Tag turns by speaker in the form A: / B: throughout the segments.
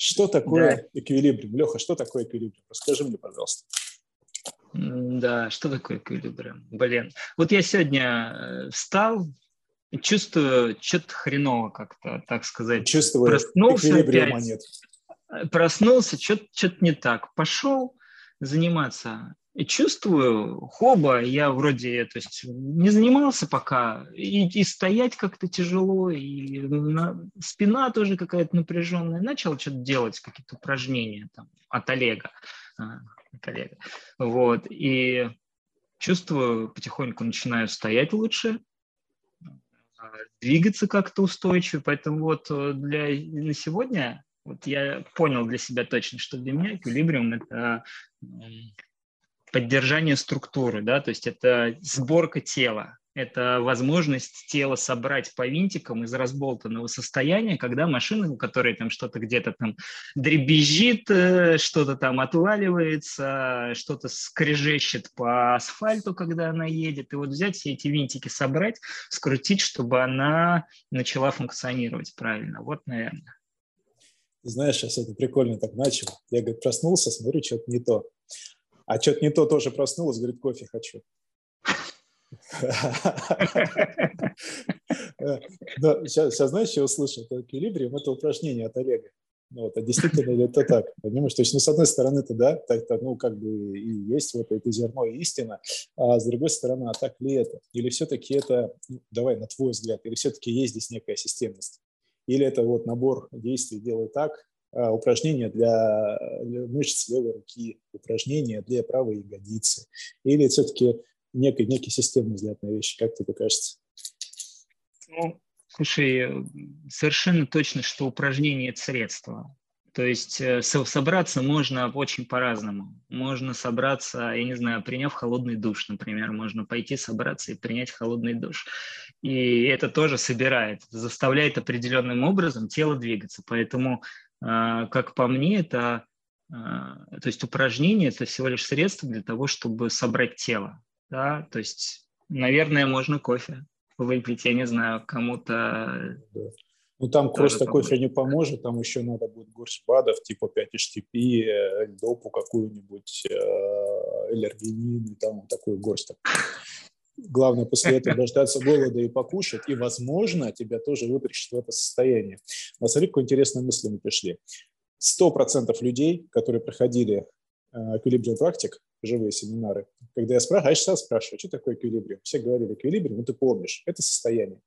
A: Что такое да. эквилибриум? Леха, что такое эквилибриум? Расскажи мне, пожалуйста.
B: Да, что такое эквилибриум? Блин, вот я сегодня э, встал, чувствую что-то хреново как-то, так сказать.
A: Чувствую, проснулся опять, нет.
B: Э, проснулся, что-то не так. Пошел заниматься и чувствую, хоба, я вроде, то есть не занимался пока, и, и стоять как-то тяжело, и на, спина тоже какая-то напряженная. Начал что-то делать, какие-то упражнения там от Олега, а, от Олега. Вот, и чувствую, потихоньку начинаю стоять лучше, двигаться как-то устойчиво, поэтому вот э, для на сегодня вот я понял для себя точно, что для меня эквилибриум – это поддержание структуры, да, то есть это сборка тела, это возможность тела собрать по винтикам из разболтанного состояния, когда машина, у которой там что-то где-то там дребезжит, э, что-то там отваливается, что-то скрежещет по асфальту, когда она едет, и вот взять все эти винтики, собрать, скрутить, чтобы она начала функционировать правильно. Вот, наверное.
A: Знаешь, сейчас это прикольно так начал. Я, говорит, проснулся, смотрю, что-то не то. А что-то не то тоже проснулась, говорит, кофе хочу. Сейчас, знаешь, что услышал? Это эквилибриум, это упражнение от Олега. Ну, вот, а действительно ли это так? Понимаешь, то есть, ну, с одной стороны, это да, так-то, ну, как бы и есть вот это зерно и истина, а с другой стороны, а так ли это? Или все-таки это, ну, давай, на твой взгляд, или все-таки есть здесь некая системность? Или это вот набор действий делай так, упражнения для мышц левой руки, упражнения для правой ягодицы? Или все-таки некий, некий системный взгляд на вещи? Как тебе кажется?
B: Ну, слушай, совершенно точно, что упражнение – это средство. То есть э, собраться можно очень по-разному. Можно собраться, я не знаю, приняв холодный душ, например, можно пойти собраться и принять холодный душ. И это тоже собирает, заставляет определенным образом тело двигаться. Поэтому как по мне, это а, то есть упражнение – это всего лишь средство для того, чтобы собрать тело. Да? То есть, наверное, можно кофе выпить, я не знаю, кому-то…
A: Ну, там просто кофе не поможет, там еще надо будет горсть БАДов, типа 5-HTP, э, допу какую-нибудь, э, эллергенин, и там такую горсть. Главное после этого дождаться голода и покушать, и, возможно, тебя тоже вытрящит в это состояние. Но смотри, какую интересную мысль мы пришли. Сто процентов людей, которые проходили эквилибриум практик, живые семинары, когда я спрашиваю, а я сейчас спрашиваю, что такое эквилибриум? Все говорили, эквилибриум, ну ты помнишь, это состояние.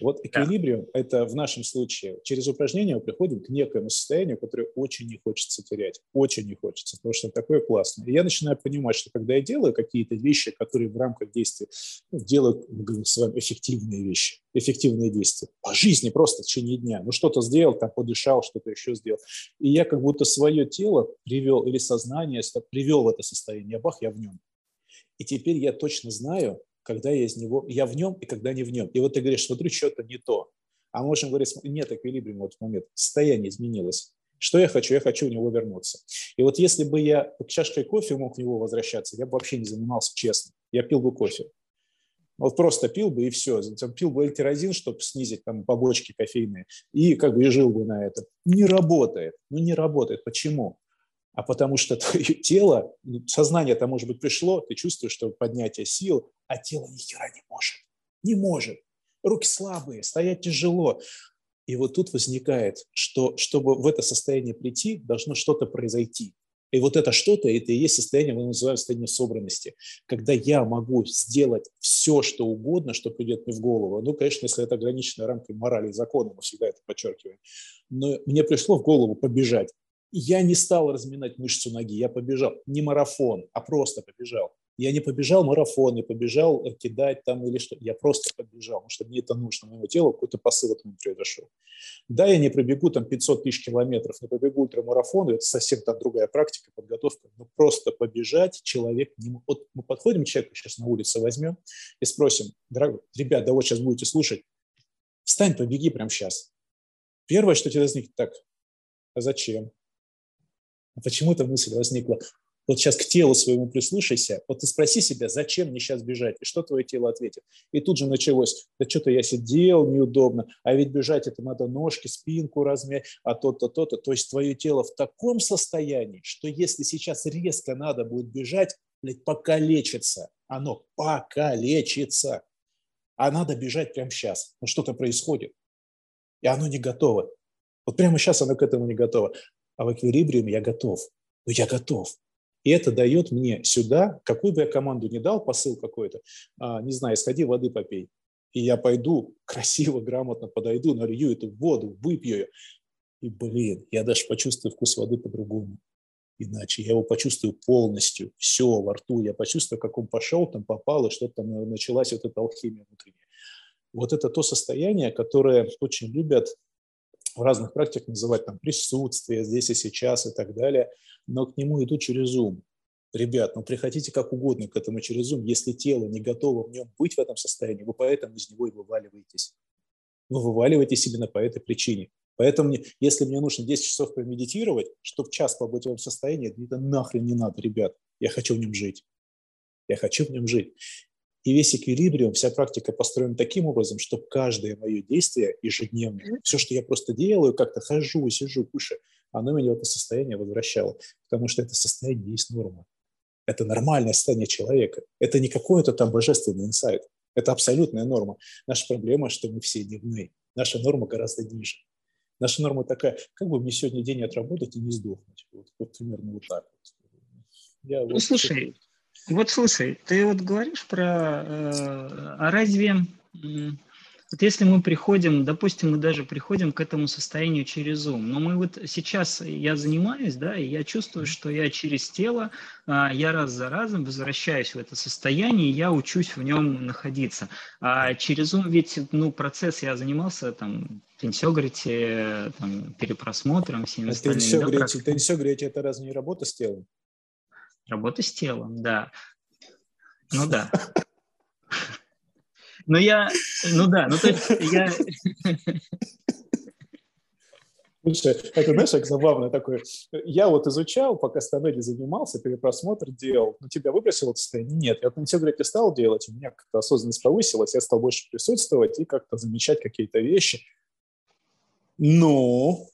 A: Вот эквилибриум да. – это в нашем случае через упражнение мы приходим к некоему состоянию, которое очень не хочется терять, очень не хочется, потому что такое классное. И я начинаю понимать, что когда я делаю какие-то вещи, которые в рамках действия ну, делают с вами эффективные вещи, эффективные действия, по жизни просто в течение дня, ну что-то сделал, там подышал, что-то еще сделал, и я как будто свое тело привел или сознание привел в это состояние, бах, я в нем. И теперь я точно знаю, когда я из него, я в нем и когда не в нем. И вот ты говоришь, смотрю, что-то не то. А можем говорить, нет эквилибриума в этот момент, состояние изменилось. Что я хочу? Я хочу в него вернуться. И вот если бы я чашкой кофе мог в него возвращаться, я бы вообще не занимался честно. Я пил бы кофе. Вот просто пил бы и все. Пил бы эльтирозин, чтобы снизить там побочки кофейные, и как бы и жил бы на это. Не работает. Ну не работает. Почему? А потому что твое тело, ну, сознание-то, может быть, пришло, ты чувствуешь, что поднятие сил, а тело ни хера не может. Не может. Руки слабые, стоять тяжело. И вот тут возникает, что чтобы в это состояние прийти, должно что-то произойти. И вот это что-то, это и есть состояние, мы называем состояние собранности, когда я могу сделать все, что угодно, что придет мне в голову. Ну, конечно, если это ограниченная рамкой морали и закона, мы всегда это подчеркиваем. Но мне пришло в голову побежать. Я не стал разминать мышцу ноги, я побежал. Не марафон, а просто побежал. Я не побежал марафон, не побежал кидать там или что. Я просто побежал, потому что мне это нужно, моему телу какой-то посыл от меня произошел. Да, я не пробегу там 500 тысяч километров, не побегу ультрамарафон, это совсем там другая практика, подготовка. Но просто побежать человек не. Вот мы подходим к человеку, сейчас на улице возьмем и спросим, дорогой, ребят, да вот сейчас будете слушать, встань, побеги прямо сейчас. Первое, что тебе возникнет, так, а зачем? А почему эта мысль возникла? Вот сейчас к телу своему прислушайся, вот ты спроси себя, зачем мне сейчас бежать, и что твое тело ответит. И тут же началось, да что-то я сидел, неудобно, а ведь бежать это надо ножки, спинку размять, а то-то, то-то. То есть твое тело в таком состоянии, что если сейчас резко надо будет бежать, блядь, покалечится. Оно покалечится. А надо бежать прямо сейчас. Ну что-то происходит. И оно не готово. Вот прямо сейчас оно к этому не готово. А в эквилибриуме я готов. Ну я готов. И это дает мне сюда, какую бы я команду ни дал, посыл какой-то, а, не знаю, сходи воды попей. И я пойду красиво, грамотно подойду, налью эту воду, выпью ее. И, блин, я даже почувствую вкус воды по-другому. Иначе я его почувствую полностью, все во рту, я почувствую, как он пошел, там попал, и что-то там началась вот эта алхимия внутренняя. Вот это то состояние, которое очень любят в разных практиках называть там присутствие здесь и сейчас и так далее, но к нему идут через ум. Ребят, ну приходите как угодно к этому через ум. Если тело не готово в нем быть в этом состоянии, вы поэтому из него и вываливаетесь. Вы вываливаетесь именно по этой причине. Поэтому, если мне нужно 10 часов помедитировать, чтобы час побыть в этом состоянии, это нахрен не надо, ребят. Я хочу в нем жить. Я хочу в нем жить. И весь эквилибриум, вся практика построена таким образом, чтобы каждое мое действие ежедневное, все, что я просто делаю, как-то хожу, сижу, кушаю, оно меня в это состояние возвращало. Потому что это состояние есть норма. Это нормальное состояние человека. Это не какой-то там божественный инсайт. Это абсолютная норма. Наша проблема, что мы все дневные. Наша норма гораздо ниже. Наша норма такая, как бы мне сегодня день отработать и не сдохнуть. Вот, вот примерно вот так вот.
B: Я ну, вот слушай, вот слушай, ты вот говоришь про, э, а разве, вот если мы приходим, допустим, мы даже приходим к этому состоянию через ум, но мы вот сейчас, я занимаюсь, да, и я чувствую, что я через тело, э, я раз за разом возвращаюсь в это состояние, я учусь в нем находиться. А через ум ведь, ну, процесс я занимался там тенсёгрите, там, перепросмотром, всеми а
A: остальными. Тенсёгрите, да, это разве не работа с телом?
B: Работа с телом, да. Ну да. Ну я, ну да, ну то есть я...
A: Слушай, это, знаешь, как забавно такое. Я вот изучал, пока Станеди занимался, перепросмотр делал. Ну, тебя выбросило это состояние? Нет. Я вот на тебе стал делать, у меня как-то осознанность повысилась, я стал больше присутствовать и как-то замечать какие-то вещи. Ну,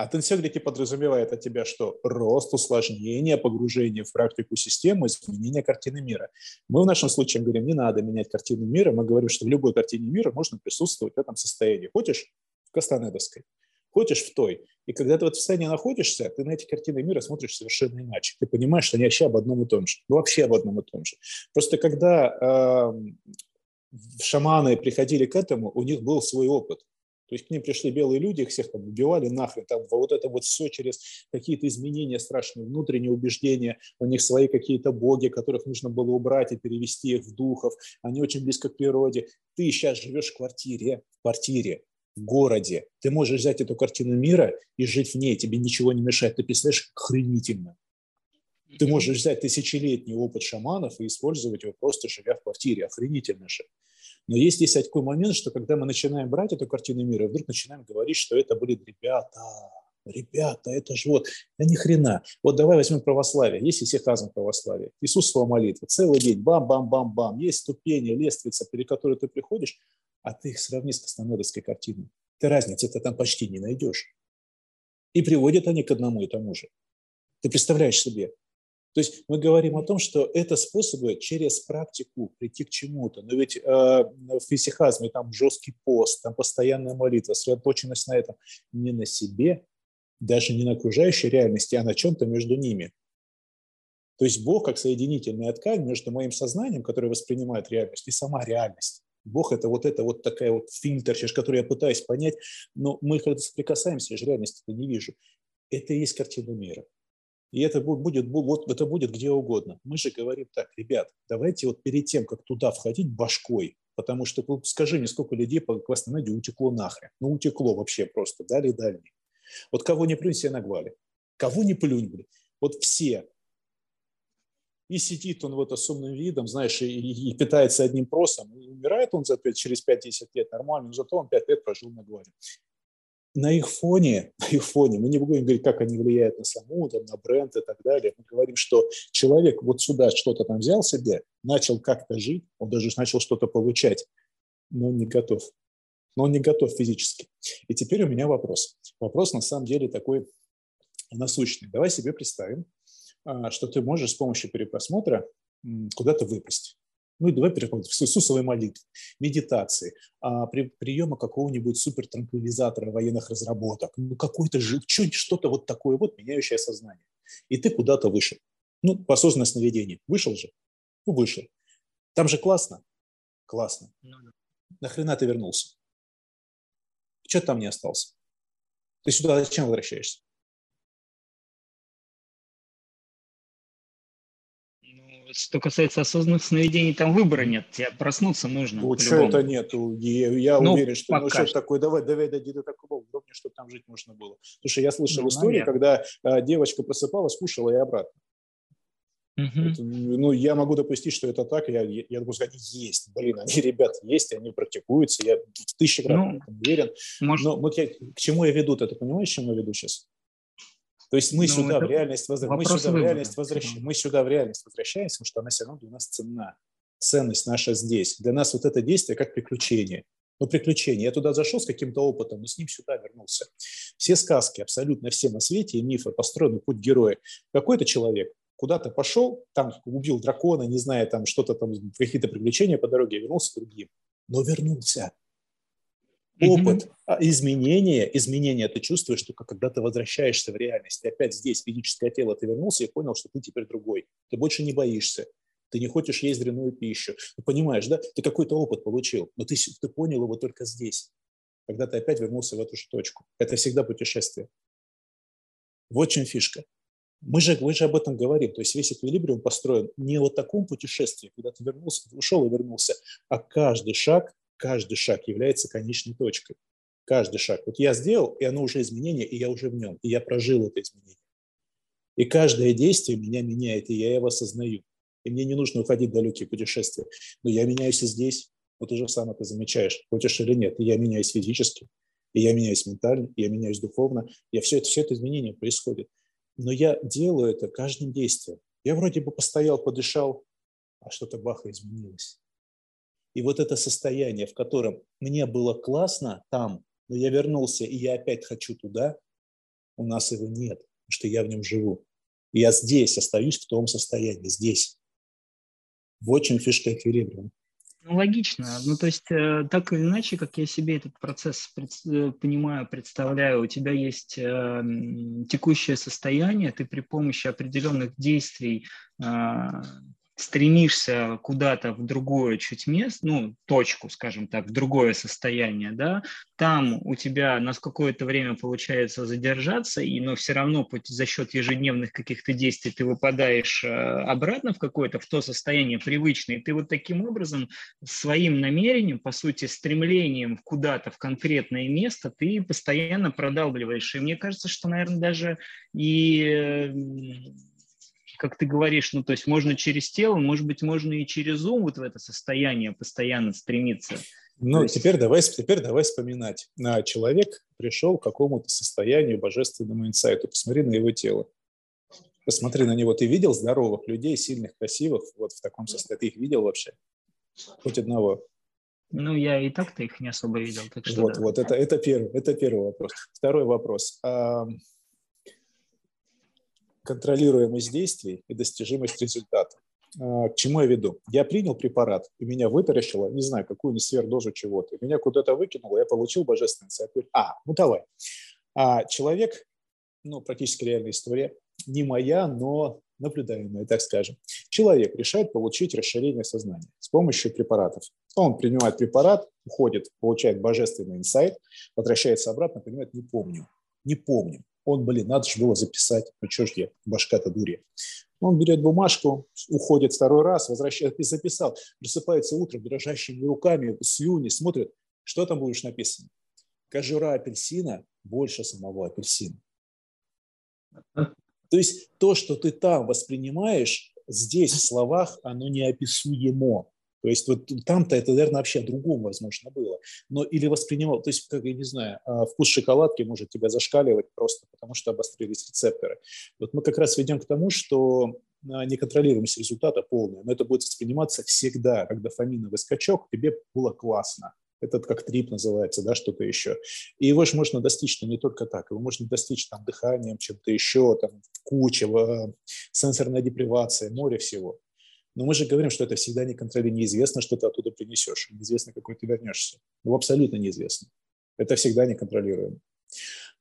A: а тенсиогрики подразумевает от тебя что? Рост, усложнение, погружение в практику системы, изменение картины мира. Мы в нашем случае говорим, не надо менять картину мира, мы говорим, что в любой картине мира можно присутствовать в этом состоянии. Хочешь в Кастанедовской, хочешь в той. И когда ты в этом состоянии находишься, ты на эти картины мира смотришь совершенно иначе. Ты понимаешь, что они вообще об одном и том же. Ну, вообще об одном и том же. Просто когда э, шаманы приходили к этому, у них был свой опыт. То есть к ним пришли белые люди, их всех там убивали нахрен, там вот это вот все через какие-то изменения страшные, внутренние убеждения, у них свои какие-то боги, которых нужно было убрать и перевести их в духов, они очень близко к природе. Ты сейчас живешь в квартире, в квартире, в городе, ты можешь взять эту картину мира и жить в ней, тебе ничего не мешает, ты представляешь, как охренительно. Ты можешь взять тысячелетний опыт шаманов и использовать его просто живя в квартире, охренительно же. Но есть здесь такой момент, что когда мы начинаем брать эту картину мира, вдруг начинаем говорить, что это были ребята, ребята, это же вот, да ни хрена. Вот давай возьмем православие. Есть исихазм православия. Иисусова молитва. Целый день. Бам-бам-бам-бам. Есть ступени, лестница, перед которой ты приходишь, а ты их сравни с Костонодовской картиной. Ты разницы-то там почти не найдешь. И приводят они к одному и тому же. Ты представляешь себе, то есть мы говорим о том, что это способы через практику прийти к чему-то. Но ведь э, в фисихазме там жесткий пост, там постоянная молитва, сосредоточенность на этом не на себе, даже не на окружающей реальности, а на чем-то между ними. То есть Бог как соединительная ткань между моим сознанием, которое воспринимает реальность, и сама реальность. Бог – это вот это вот такая вот фильтр, через который я пытаюсь понять, но мы когда соприкасаемся, я же реальности это не вижу. Это и есть картина мира. И это будет, вот, это будет где угодно. Мы же говорим так, ребят, давайте вот перед тем, как туда входить башкой, потому что вот скажи мне, сколько людей по Квастанаде утекло нахрен. Ну, утекло вообще просто, дали дальний. Вот кого не плюнь, все нагвали. Кого не плюнь, блин. Вот все. И сидит он вот с умным видом, знаешь, и, и, и питается одним просом. Умирает он за 5, через 5-10 лет нормально, но зато он 5 лет прожил на гваре. На их фоне, на их фоне, мы не будем говорить, как они влияют на саму, там, на бренд и так далее. Мы говорим, что человек вот сюда что-то там взял себе, начал как-то жить, он даже начал что-то получать, но он не готов. Но он не готов физически. И теперь у меня вопрос. Вопрос на самом деле такой насущный. Давай себе представим, а, что ты можешь с помощью перепросмотра куда-то выпасть ну и давай переходим в Иисусовой молитвы, медитации, а, при, приема какого-нибудь супертранквилизатора военных разработок, ну какой-то же, что-то вот такое вот, меняющее сознание. И ты куда-то вышел. Ну, по осознанное сновидение. Вышел же? Ну, вышел. Там же классно? Классно. Ну Нахрена ты вернулся? Что там не остался? Ты сюда зачем возвращаешься?
B: Что касается осознанных сновидений, там выбора нет. Тебе проснуться нужно.
A: Ну, что это нету? Я, я ну, уверен, что ну, что такое, давай, давай, дойди до такого уровня, чтобы там жить можно было. Потому что я слышал ну, историю, когда а, девочка просыпалась, кушала и обратно. Угу. Это, ну, я могу допустить, что это так. Я, я, я сказать, есть. Блин, они, ребят, есть, они практикуются. Я в тысячи раз ну, уверен. Может... Но вот я, к чему я веду? Ты понимаешь, к чему я веду сейчас? То есть мы, сюда, в реальность возвра... мы, сюда, в реальность возвращ... мы сюда в реальность возвращаемся, потому что она все равно для нас ценна. Ценность наша здесь. Для нас вот это действие как приключение. Ну, приключение. Я туда зашел с каким-то опытом, но с ним сюда вернулся. Все сказки, абсолютно все на свете и мифы построены путь героя. Какой-то человек куда-то пошел, там убил дракона, не знаю, там что-то там, какие-то приключения по дороге, вернулся другим. Но вернулся опыт, mm-hmm. изменения, изменения ты чувствуешь только когда ты возвращаешься в реальность. Ты опять здесь, физическое тело, ты вернулся и понял, что ты теперь другой. Ты больше не боишься, ты не хочешь есть дрянную пищу. Ты понимаешь, да? Ты какой-то опыт получил, но ты, ты понял его только здесь, когда ты опять вернулся в эту же точку. Это всегда путешествие. Вот чем фишка. Мы же, мы же об этом говорим. То есть весь эквилибриум построен не о таком путешествии, когда ты вернулся, ушел и вернулся, а каждый шаг каждый шаг является конечной точкой. Каждый шаг. Вот я сделал, и оно уже изменение, и я уже в нем, и я прожил это изменение. И каждое действие меня меняет, и я его осознаю. И мне не нужно уходить в далекие путешествия. Но я меняюсь и здесь. Вот ты же сам это замечаешь, хочешь или нет. И я меняюсь физически, и я меняюсь ментально, и я меняюсь духовно. Я все это, все это изменение происходит. Но я делаю это каждым действием. Я вроде бы постоял, подышал, а что-то баха изменилось. И вот это состояние, в котором мне было классно там, но я вернулся, и я опять хочу туда, у нас его нет, потому что я в нем живу. Я здесь остаюсь в том состоянии, здесь. В очень фишка эквилибриум.
B: Ну, логично. Ну, то есть, э, так или иначе, как я себе этот процесс пред, э, понимаю, представляю, у тебя есть э, текущее состояние, ты при помощи определенных действий э, стремишься куда-то в другое чуть место, ну, точку, скажем так, в другое состояние, да, там у тебя на какое-то время получается задержаться, и, но все равно за счет ежедневных каких-то действий ты выпадаешь э, обратно в какое-то, в то состояние привычное, и ты вот таким образом своим намерением, по сути, стремлением куда-то в конкретное место ты постоянно продалбливаешь. И мне кажется, что, наверное, даже и как ты говоришь, ну, то есть можно через тело, может быть, можно и через ум вот в это состояние постоянно стремиться.
A: Ну, есть... теперь, давай, теперь давай вспоминать. На человек пришел к какому-то состоянию, божественному инсайту. Посмотри на его тело. Посмотри на него. Ты видел здоровых людей, сильных, красивых, вот в таком состоянии? Ты их видел вообще? Хоть одного?
B: Ну, я и так-то их не особо видел. Так что
A: вот,
B: да.
A: вот это, это, первый, это первый вопрос. Второй вопрос контролируемость действий и достижимость результата. А, к чему я веду? Я принял препарат, и меня вытаращило, не знаю, какую-нибудь сверхдозу чего-то. Меня куда-то выкинуло, я получил божественный инсайт. А, ну давай. А человек, ну, практически реальная история, не моя, но наблюдаемая, так скажем. Человек решает получить расширение сознания с помощью препаратов. Он принимает препарат, уходит, получает божественный инсайт, возвращается обратно, понимает, не помню, не помню. Он, блин, надо же было записать. Ну что ж я, башка-то дуре. Он берет бумажку, уходит второй раз, возвращается, записал, просыпается утром дрожащими руками, слюни, смотрит, что там будешь написано. Кожура апельсина больше самого апельсина. То есть то, что ты там воспринимаешь, здесь в словах оно неописуемо. То есть вот там-то это, наверное, вообще о другом возможно было. Но или воспринимал, то есть, как я не знаю, а, вкус шоколадки может тебя зашкаливать просто потому, что обострились рецепторы. Вот мы как раз ведем к тому, что а, неконтролируемость результата полная, но это будет восприниматься всегда, как дофаминовый скачок, тебе было классно. Этот как трип называется, да, что-то еще. И его же можно достичь не только так, его можно достичь там дыханием, чем-то еще, там куча, сенсорная депривация, море всего. Но мы же говорим, что это всегда не контролируемо, неизвестно, что ты оттуда принесешь, неизвестно, какой ты вернешься. Ну, абсолютно неизвестно. Это всегда неконтролируемо.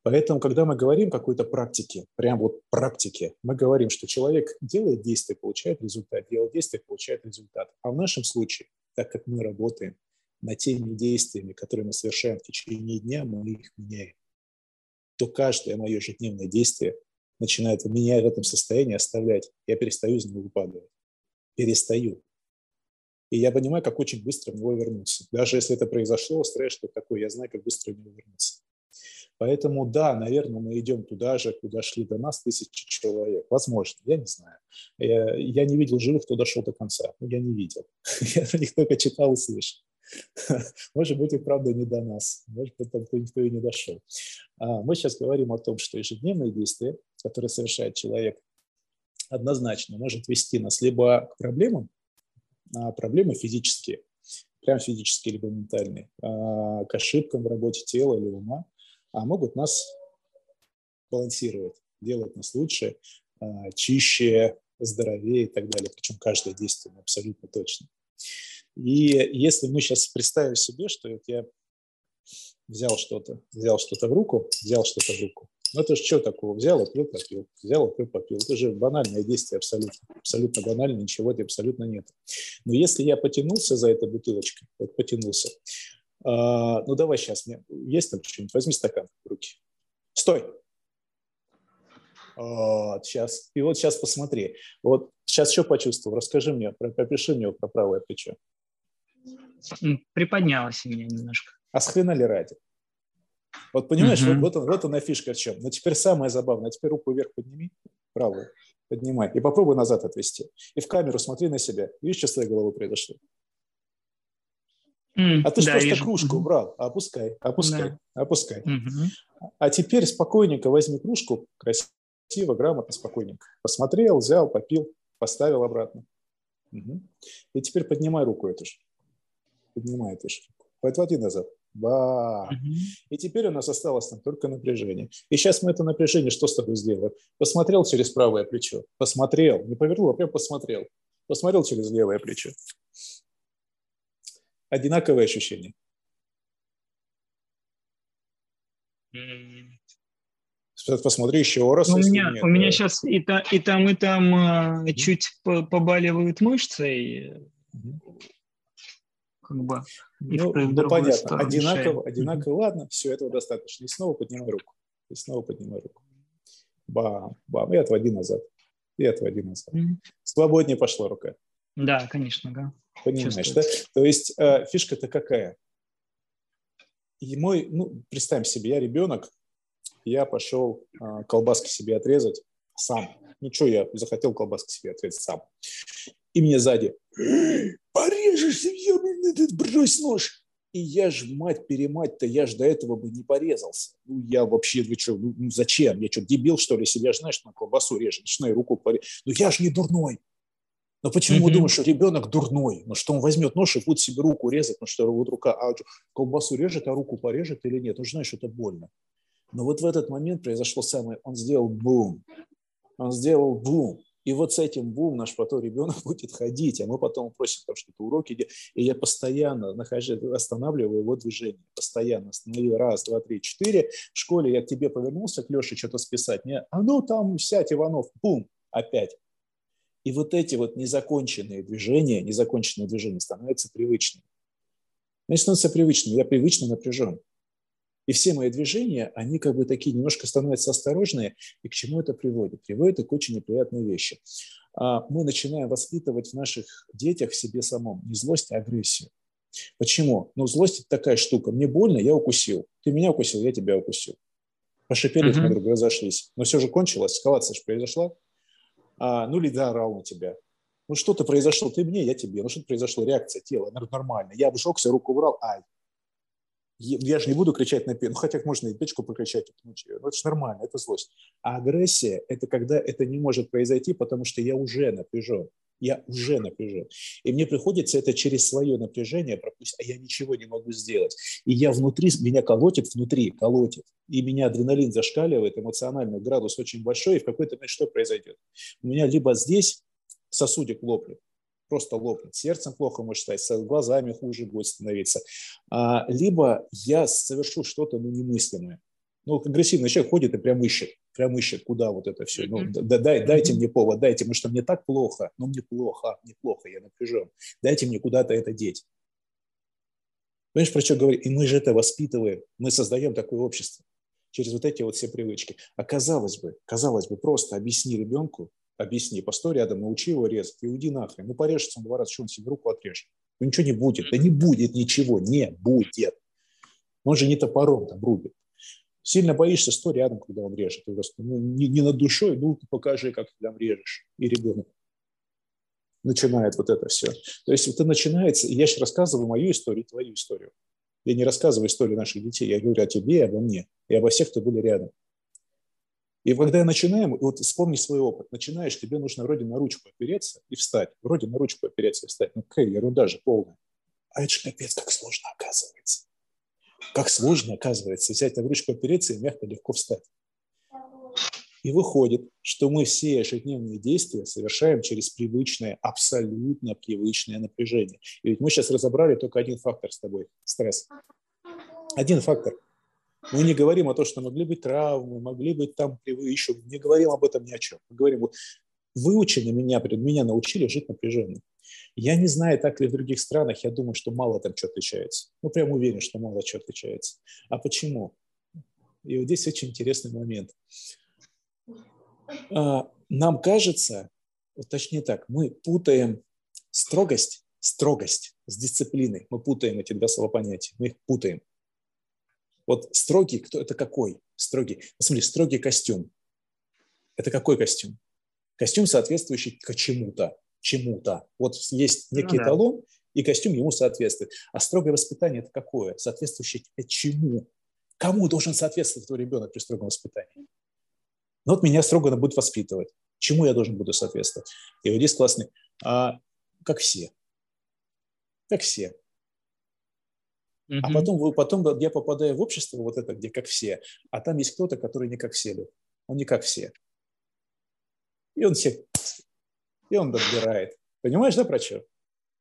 A: Поэтому, когда мы говорим какой-то практике, прям вот практике, мы говорим, что человек делает действие, получает результат, делает действие, получает результат. А в нашем случае, так как мы работаем над теми действиями, которые мы совершаем в течение дня, мы их меняем, то каждое мое ежедневное действие начинает меня в этом состоянии оставлять. Я перестаю из него выпадывать. Перестаю. И я понимаю, как очень быстро в него вернуться. Даже если это произошло, стресс, что такое, я знаю, как быстро в него вернуться. Поэтому да, наверное, мы идем туда же, куда шли до нас тысячи человек. Возможно, я не знаю. Я, я не видел живых, кто дошел до конца. Ну, я не видел. Я про них только читал и слышал. Может быть, и правда не до нас. Может быть, там никто и не дошел. А мы сейчас говорим о том, что ежедневные действия, которые совершает человек, однозначно может вести нас либо к проблемам, а проблемы физические, прям физические либо ментальные, а к ошибкам в работе тела или ума, а могут нас балансировать, делать нас лучше, а, чище, здоровее и так далее. Причем каждое действие абсолютно точно. И если мы сейчас представим себе, что вот я взял что-то, взял что-то в руку, взял что-то в руку, ну это же что такого? Взял, отпил, попил, взял, отпил, попил. Это же банальное действие абсолютно. Абсолютно банально, ничего тебе абсолютно нет. Но если я потянулся за этой бутылочкой, вот потянулся, а, ну, давай сейчас, мне есть там что-нибудь? Возьми стакан в руки. Стой! Вот, сейчас. И вот сейчас посмотри. Вот сейчас что почувствовал? Расскажи мне, пропиши мне про правое плечо.
B: Приподнялось у меня немножко.
A: А с хрена ли ради? Вот понимаешь, угу. вот, вот, вот она фишка в чем. Но теперь самое забавное. Теперь руку вверх подними, правую, поднимай. И попробуй назад отвести. И в камеру смотри на себя. Видишь, что с твоей головой произошло? Mm, а ты да, просто вижу. кружку убрал. Опускай, опускай, да. опускай. Mm-hmm. А теперь спокойненько возьми кружку, красиво, грамотно, спокойненько. Посмотрел, взял, попил, поставил обратно. Угу. И теперь поднимай руку эту же. Поднимай эту же руку. Отводи назад. Ба. Угу. И теперь у нас осталось там только напряжение. И сейчас мы это напряжение что с тобой сделаем? Посмотрел через правое плечо. Посмотрел. Не повернул, а прям посмотрел. Посмотрел через левое плечо одинаковые ощущения? Посмотри еще раз.
B: У меня, нет, у меня сейчас и, та, и там, и там э, чуть побаливают мышцы. угу.
A: Как бы. Ну, ну понятно. Одинаково, одинаково. Угу. Ладно, все этого достаточно. И снова поднимай руку. И снова поднимай руку. Бам, бам. И отводи назад. И отводи назад. Угу. Свободнее пошла рука.
B: Да, конечно, да.
A: Понимаешь, да? То есть э, фишка-то какая? И мой, ну, представим себе, я ребенок, я пошел э, колбаски себе отрезать сам. Ну, что я захотел колбаски себе отрезать сам. И мне сзади, порежешься, этот брось нож. И я ж, мать-перемать-то, я ж до этого бы не порезался. Ну, я вообще, вы что, ну, ну зачем? Я что, дебил, что ли? Если я же, знаешь, на колбасу режет, начинаю руку порезать. Ну, я же не дурной. Но почему mm-hmm. мы думаем, что ребенок дурной? Ну, что он возьмет нож и будет себе руку резать, ну, что вот рука, а колбасу режет, а руку порежет или нет? Он же знает, что это больно. Но вот в этот момент произошло самое, он сделал бум. Он сделал бум. И вот с этим бум наш потом ребенок будет ходить, а мы потом просим там что-то уроки. И я постоянно нахожу, останавливаю его движение. Постоянно остановил раз, два, три, четыре. В школе я к тебе повернулся, к Леше что-то списать. Мне, а ну там сядь, Иванов, бум, опять. И вот эти вот незаконченные движения, незаконченные движения становятся привычными. Они становятся привычными, я привычно напряжен. И все мои движения, они как бы такие немножко становятся осторожные. И к чему это приводит? Приводит к очень неприятной вещи. А, мы начинаем воспитывать в наших детях в себе самом не злость, а агрессию. Почему? Ну, злость – это такая штука. Мне больно, я укусил. Ты меня укусил, я тебя укусил. Пошипели, uh-huh. друг разошлись. Но все же кончилось, эскалация же произошла а, ну или заорал на тебя. Ну что-то произошло, ты мне, я тебе. Ну что-то произошло, реакция тела, нормально. Я обжегся, руку убрал, ай. Я же не буду кричать на печку, ну хотя можно и печку покричать, ну это же нормально, это злость. А агрессия – это когда это не может произойти, потому что я уже напряжен я уже напряжен. И мне приходится это через свое напряжение пропустить, а я ничего не могу сделать. И я внутри, меня колотит внутри, колотит. И меня адреналин зашкаливает, эмоциональный градус очень большой, и в какой-то момент что произойдет? У меня либо здесь сосудик лопнет, просто лопнет, сердцем плохо может стать, глазами хуже будет становиться, а, либо я совершу что-то ну, немыслимое. Ну, агрессивный человек ходит и прям ищет прям ищет, куда вот это все. Ну, да, дай, дайте мне повод, дайте, потому что мне так плохо, ну мне плохо, мне плохо, я напряжен. Дайте мне куда-то это деть. Понимаешь, про что говорю? И мы же это воспитываем, мы создаем такое общество через вот эти вот все привычки. А казалось бы, казалось бы, просто объясни ребенку, объясни, постой рядом, научи его резать и уйди нахрен. Ну, порежется он два раза, что он себе руку отрежет? Ну, ничего не будет. Да не будет ничего, не будет. Он же не топором там рубит. Сильно боишься, сто рядом, когда он режет. И просто, ну, не, не над душой, ну, покажи, как ты там режешь. И ребенок начинает вот это все. То есть это начинается, я сейчас рассказываю мою историю, твою историю. Я не рассказываю историю наших детей, я говорю о тебе и обо мне, и обо всех, кто были рядом. И когда начинаем, вот вспомни свой опыт, начинаешь, тебе нужно вроде на ручку опереться и встать, вроде на ручку опереться и встать. Ну какая ерунда же полная. А это же капец, как сложно оказывается. Как сложно, оказывается, взять на ручку опереться и мягко легко встать. И выходит, что мы все ежедневные действия совершаем через привычное, абсолютно привычное напряжение. И ведь мы сейчас разобрали только один фактор с тобой – стресс. Один фактор. Мы не говорим о том, что могли быть травмы, могли быть там еще, не говорим об этом ни о чем. Мы говорим, вот выучили меня, меня научили жить напряженно. Я не знаю, так ли в других странах, я думаю, что мало там что отличается. Ну, прям уверен, что мало что отличается. А почему? И вот здесь очень интересный момент. А, нам кажется, вот точнее так, мы путаем строгость, строгость с дисциплиной. Мы путаем эти два слова понятия, мы их путаем. Вот строгий, кто это какой? Строгий. Посмотри, строгий костюм. Это какой костюм? Костюм, соответствующий к чему-то чему-то. Вот есть некий ну, да. эталон, и костюм ему соответствует. А строгое воспитание – это какое? Соответствующее чему? Кому должен соответствовать твой ребенок при строгом воспитании? Ну вот меня строго будет воспитывать. Чему я должен буду соответствовать? И вот здесь классный. А, как все. Как все. Mm-hmm. А потом, потом я попадаю в общество вот это, где как все, а там есть кто-то, который не как все. Он не как все. И он все и он добирает. Понимаешь, да, про что?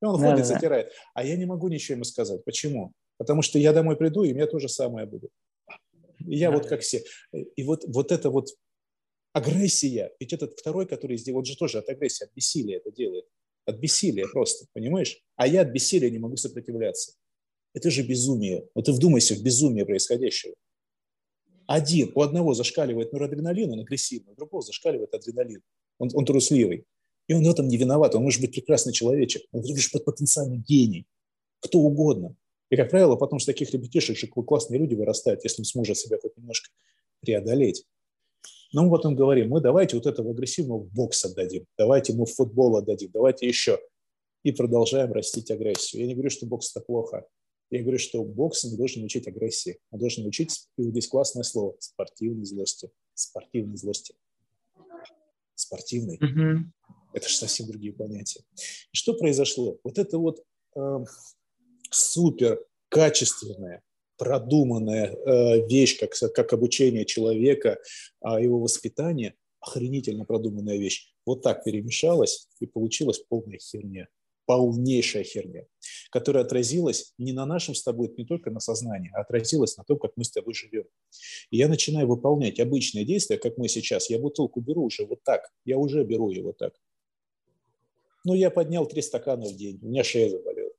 A: И он ходит, да, затирает. А я не могу ничего ему сказать. Почему? Потому что я домой приду, и у меня то же самое будет. И я да. вот как все. И вот, вот это вот агрессия, ведь этот второй, который здесь, он же тоже от агрессии, от бессилия это делает. От бессилия просто, понимаешь? А я от бессилия не могу сопротивляться. Это же безумие. Вот ты вдумайся в безумие происходящего. Один, у одного зашкаливает норадреналин, он агрессивный, у другого зашкаливает адреналин, он, он трусливый. И он в этом не виноват. Он может быть прекрасный человечек. Он лишь потенциальный гений. Кто угодно. И, как правило, потом с таких ребятишек же классные люди вырастают, если он сможет себя хоть немножко преодолеть. Но мы потом говорим, мы давайте вот этого агрессивного в бокс отдадим, давайте мы в футбол отдадим, давайте еще. И продолжаем растить агрессию. Я не говорю, что бокс это плохо. Я говорю, что бокс не должен учить агрессии. Он должен учить, и здесь классное слово, спортивной злости. Спортивной злости. Спортивной. Mm-hmm. Это же совсем другие понятия. И что произошло? Вот это вот э, супер качественная, продуманная э, вещь, как, как обучение человека, э, его воспитание, охренительно продуманная вещь, вот так перемешалась и получилась полная херня полнейшая херня, которая отразилась не на нашем с тобой, не только на сознании, а отразилась на том, как мы с тобой живем. И я начинаю выполнять обычные действия, как мы сейчас. Я бутылку беру уже вот так, я уже беру его так. Ну, я поднял три стакана в день, у меня шея заболела.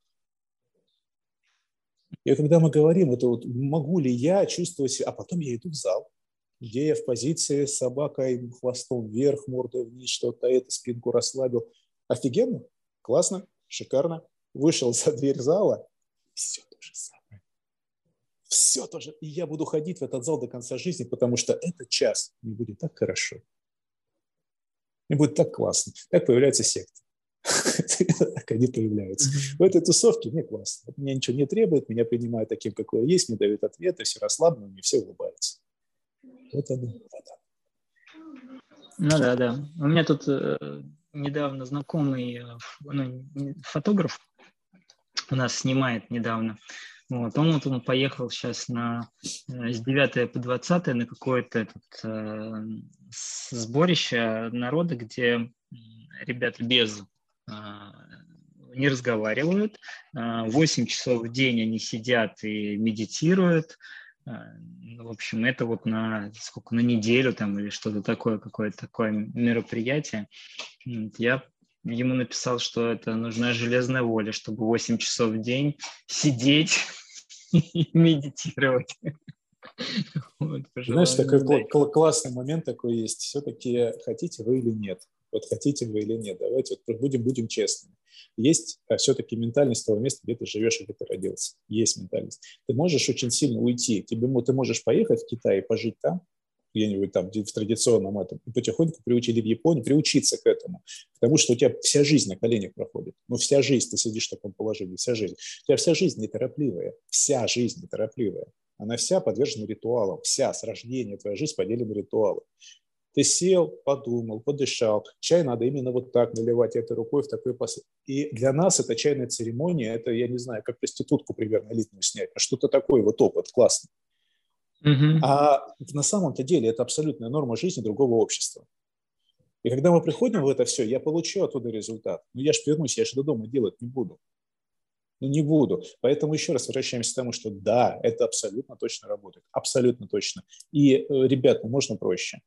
A: И когда мы говорим, это вот могу ли я чувствовать себя, а потом я иду в зал, где я в позиции с собакой хвостом вверх, мордой вниз, что-то это, спинку расслабил. Офигенно, классно, шикарно. Вышел за дверь зала, все то же самое. Все то же. И я буду ходить в этот зал до конца жизни, потому что этот час мне будет так хорошо. Мне будет так классно. Так появляется секта. так они появляются. В этой тусовке мне классно. Меня ничего не требует, меня принимают таким, какой я есть, мне дают ответы, все расслаблено, мне все улыбаются. Вот оно.
B: Ну да, да. У меня тут э, недавно знакомый э, ну, фотограф у нас снимает недавно. Вот, он вот он поехал сейчас на э, с 9 по 20 на какое-то э, сборище народа, где ребята без э, не разговаривают. Э, 8 часов в день они сидят и медитируют. Э, ну, в общем, это вот на сколько на неделю там или что-то такое, какое-то такое мероприятие. Я ему написал, что это нужна железная воля, чтобы 8 часов в день сидеть и медитировать.
A: Вот, Знаешь, такой кл- классный момент такой есть. Все-таки хотите вы или нет? Вот хотите вы или нет? Давайте вот будем, будем честными. Есть а, все-таки ментальность того места, где ты живешь и где ты родился. Есть ментальность. Ты можешь очень сильно уйти. Тебе, ты можешь поехать в Китай и пожить там, где-нибудь там в традиционном этом, и потихоньку приучили в Японии, приучиться к этому. Потому что у тебя вся жизнь на коленях проходит. Ну, вся жизнь, ты сидишь в таком положении, вся жизнь. У тебя вся жизнь неторопливая. Вся жизнь неторопливая. Она вся подвержена ритуалам. Вся с рождения твоя жизнь поделена ритуалом. Ты сел, подумал, подышал. Чай надо именно вот так наливать этой рукой в такой посыл. И для нас это чайная церемония, это, я не знаю, как проститутку примерно элитную снять. А что-то такое вот опыт классный. Угу. А на самом-то деле это абсолютная норма жизни другого общества. И когда мы приходим в это все, я получу оттуда результат. Но я же вернусь, я же до дома делать не буду. Ну, не буду. Поэтому еще раз возвращаемся к тому, что да, это абсолютно точно работает. Абсолютно точно. И, э, ребят, можно проще.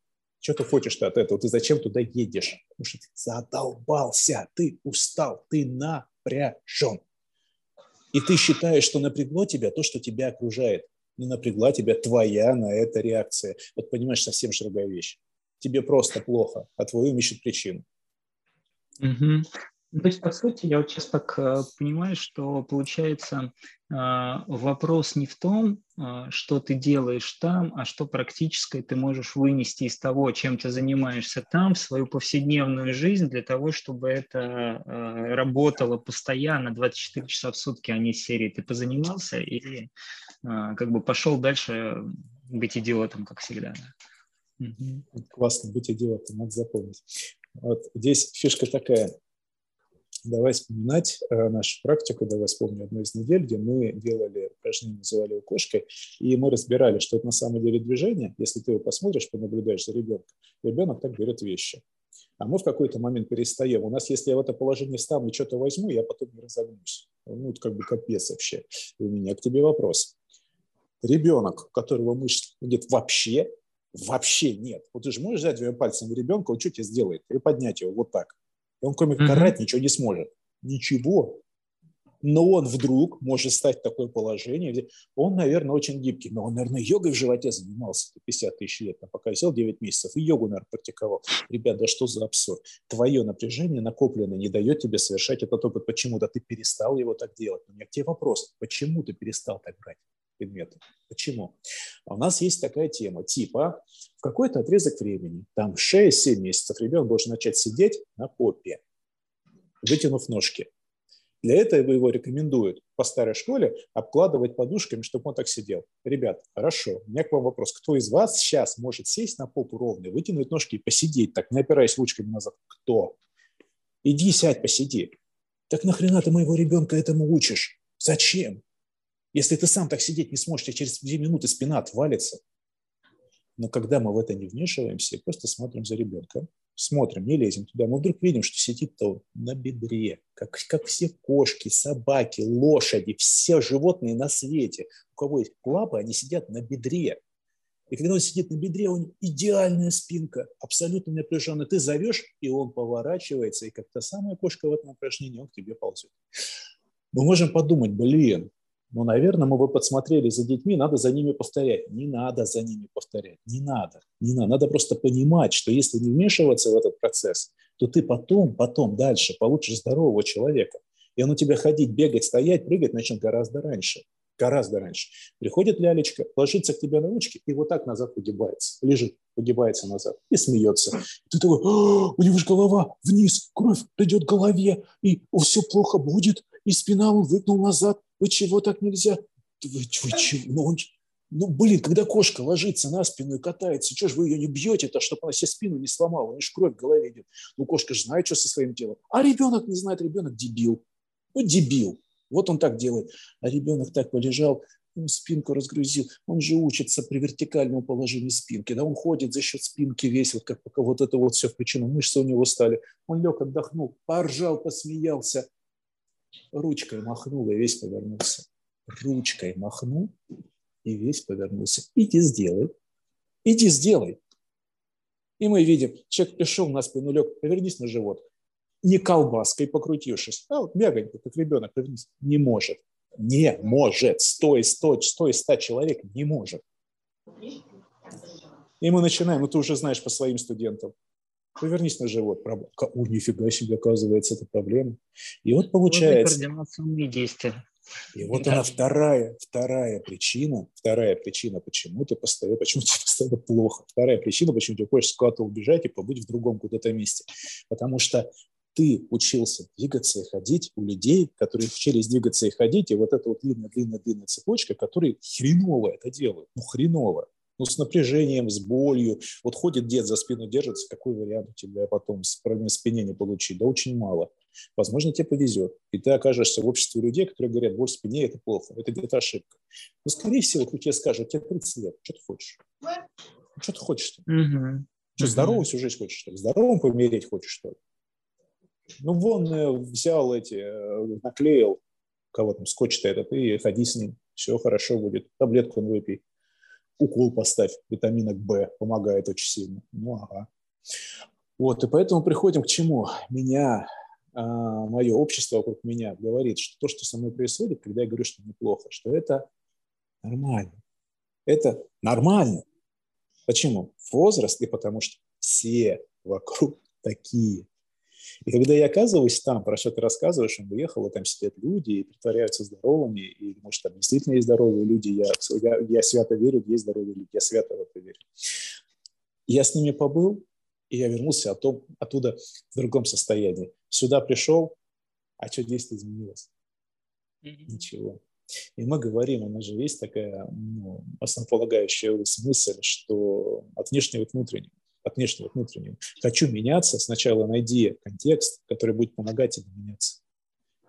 A: Что ты хочешь-то от этого? Ты зачем туда едешь? Потому что ты задолбался, ты устал, ты напряжен. И ты считаешь, что напрягло тебя то, что тебя окружает не напрягла тебя твоя на это реакция. Вот понимаешь, совсем же другая вещь. Тебе просто плохо, а твой ум ищет причину.
B: Угу. То есть, по сути, я вот сейчас так э, понимаю, что получается э, вопрос не в том, э, что ты делаешь там, а что практическое ты можешь вынести из того, чем ты занимаешься там, в свою повседневную жизнь для того, чтобы это работало постоянно, 24 часа в сутки, а не серии. Ты позанимался и как бы пошел дальше быть идиотом, как всегда.
A: Угу. Классно, быть идиотом, надо запомнить. Вот здесь фишка такая давай вспоминать э, нашу практику, давай вспомню одну из недель, где мы делали упражнение, называли его кошкой, и мы разбирали, что это на самом деле движение, если ты его посмотришь, понаблюдаешь за ребенком, ребенок так берет вещи. А мы в какой-то момент перестаем. У нас, если я в это положение встану и что-то возьму, я потом не разогнусь. Ну, это как бы капец вообще. И у меня к тебе вопрос. Ребенок, у которого мышц нет вообще, вообще нет. Вот ты же можешь взять двумя пальцами ребенка, он что тебе сделает? И поднять его вот так. И он кроме орать ничего не сможет. Ничего. Но он вдруг может стать в такое положение, где он, наверное, очень гибкий. Но он, наверное, йогой в животе занимался 50 тысяч лет. Пока сел 9 месяцев и йогу, наверное, практиковал. Ребят, да что за абсурд? Твое напряжение накопленное не дает тебе совершать этот опыт. Почему-то ты перестал его так делать. У меня к тебе вопрос. Почему ты перестал так брать? Предметы. Почему? А у нас есть такая тема, типа в какой-то отрезок времени, там 6-7 месяцев, ребенок должен начать сидеть на попе, вытянув ножки. Для этого его рекомендуют по старой школе обкладывать подушками, чтобы он так сидел. Ребят, хорошо, у меня к вам вопрос. Кто из вас сейчас может сесть на попу ровно, вытянуть ножки и посидеть, так не опираясь ручками назад? Кто? Иди сядь, посиди. Так нахрена ты моего ребенка этому учишь? Зачем? Если ты сам так сидеть не сможешь, тебе через две минуты спина отвалится. Но когда мы в это не вмешиваемся, просто смотрим за ребенком, смотрим, не лезем туда, мы вдруг видим, что сидит-то на бедре, как, как все кошки, собаки, лошади, все животные на свете. У кого есть лапы, они сидят на бедре. И когда он сидит на бедре, у него идеальная спинка, абсолютно напряженная. Ты зовешь, и он поворачивается, и как та самая кошка в этом упражнении, он к тебе ползет. Мы можем подумать, блин, ну, наверное, мы бы подсмотрели за детьми, надо за ними повторять. Не надо за ними повторять, не надо, не надо. Надо просто понимать, что если не вмешиваться в этот процесс, то ты потом, потом дальше получишь здорового человека. И он у тебя ходить, бегать, стоять, прыгать начнет гораздо раньше. гораздо раньше. Приходит лялечка, ложится к тебе на ручки и вот так назад погибается, лежит, погибается назад и смеется. Ты такой, у него же голова вниз, кровь придет к голове, и все плохо будет, и спина он выгнул назад. Вы чего так нельзя? Вы, вы чего? Ну, он, ну, блин, когда кошка ложится на спину и катается, что ж вы ее не бьете-то, чтобы она себе спину не сломала? У нее же кровь в голове идет. Ну, кошка же знает, что со своим телом. А ребенок не знает, ребенок дебил. Ну, дебил. Вот он так делает. А ребенок так полежал, он спинку разгрузил. Он же учится при вертикальном положении спинки. Да он ходит за счет спинки весь, вот как пока вот это вот все, почему мышцы у него стали. Он лег, отдохнул, поржал, посмеялся. Ручкой махнул и весь повернулся. Ручкой махнул и весь повернулся. Иди сделай. Иди сделай. И мы видим, человек пришел на спину, лег, повернись на живот. Не колбаской покрутившись, а вот мягонько, как ребенок, повернись. Не может. Не может. Стой, стой, стой, ста человек не может. И мы начинаем, ну ты уже знаешь по своим студентам. Повернись на живот. О, нифига себе, оказывается, это проблема. И вот получается... Координационные действия. И вот она вторая, вторая причина, вторая причина, почему ты постоянно, почему тебе постоянно плохо. Вторая причина, почему тебе хочется куда-то убежать и побыть в другом куда-то месте. Потому что ты учился двигаться и ходить у людей, которые учились двигаться и ходить, и вот эта вот длинная-длинная-длинная цепочка, которые хреново это делают, ну хреново, ну с напряжением, с болью. Вот ходит дед за спину держится, какой вариант у тебя потом с проблемой спине не получить? Да очень мало. Возможно, тебе повезет, и ты окажешься в обществе людей, которые говорят, боль в спине – это плохо, это где-то ошибка. Но, скорее всего, тебе скажет, тебе 30 лет, что ты хочешь? Что ты хочешь? Угу. Что, здоровую всю жизнь хочешь, что ли? Здоровым помереть хочешь, что ли? Ну, вон э, взял эти, э, наклеил, кого там, скотч-то этот, и ходи с ним, все хорошо будет. Таблетку он выпей, укол поставь, витамина Б, помогает очень сильно. Ну, ага. Вот, и поэтому приходим к чему? Меня а, мое общество вокруг меня говорит, что то, что со мной происходит, когда я говорю, что неплохо, что это нормально. Это нормально. Почему? Возраст, и потому что все вокруг такие. И когда я оказываюсь там, про что ты рассказываешь, он уехал, и там сидят люди и притворяются здоровыми, и, может, там действительно есть здоровые люди, я, я, я свято верю, есть здоровые люди, я свято в это верю. Я с ними побыл, и я вернулся оттуда, оттуда в другом состоянии. Сюда пришел, а что действие изменилось? Mm-hmm. Ничего. И мы говорим, у нас же есть такая ну, основополагающая мысль, что от внешнего к внутреннему, от внешнего к внутреннему. Хочу меняться, сначала найди контекст, который будет помогать тебе меняться.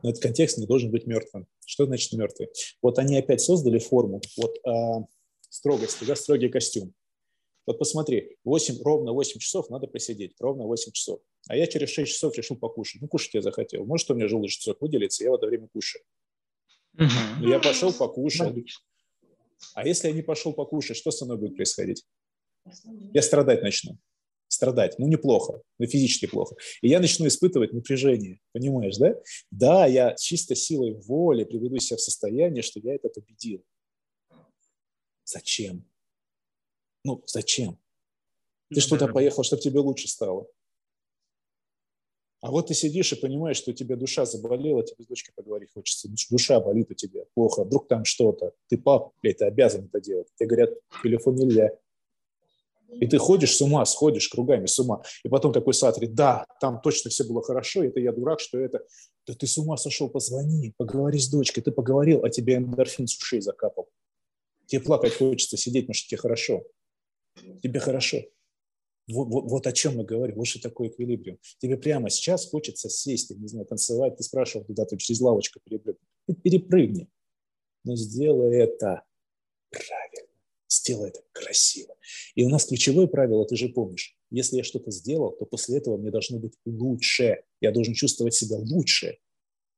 A: Но этот контекст не должен быть мертвым. Что значит мертвый? Вот они опять создали форму, вот а, строгости, да, строгий костюм. Вот посмотри, 8, ровно 8 часов надо посидеть, ровно 8 часов. А я через 6 часов решил покушать. Ну, кушать я захотел. Может, у меня желудочный сок выделится, я в это время кушаю. Угу. Я пошел покушал. А если я не пошел покушать, что со мной будет происходить? Я страдать начну. Страдать. Ну, неплохо, но физически плохо. И я начну испытывать напряжение. Понимаешь, да? Да, я чисто силой воли приведу себя в состояние, что я это победил. Зачем? Ну, зачем? Ты что туда поехал, чтобы тебе лучше стало. А вот ты сидишь и понимаешь, что у тебя душа заболела, тебе с дочкой поговорить хочется. Душа болит у тебя плохо, вдруг там что-то. Ты пап, блядь, ты обязан это делать. Тебе говорят, телефон нельзя. И ты ходишь с ума, сходишь кругами с ума. И потом такой сатри, да, там точно все было хорошо, это я дурак, что это... Да ты с ума сошел, позвони, поговори с дочкой. Ты поговорил, а тебе эндорфин с ушей закапал. Тебе плакать хочется, сидеть, потому что тебе хорошо тебе хорошо. Вот, вот, вот о чем мы говорим, вот что такое эквилибриум. Тебе прямо сейчас хочется сесть, я не знаю, танцевать, ты спрашивал, куда ты через лавочку перепрыгнуть. Ты перепрыгни, но сделай это правильно, сделай это красиво. И у нас ключевое правило, ты же помнишь, если я что-то сделал, то после этого мне должно быть лучше. Я должен чувствовать себя лучше,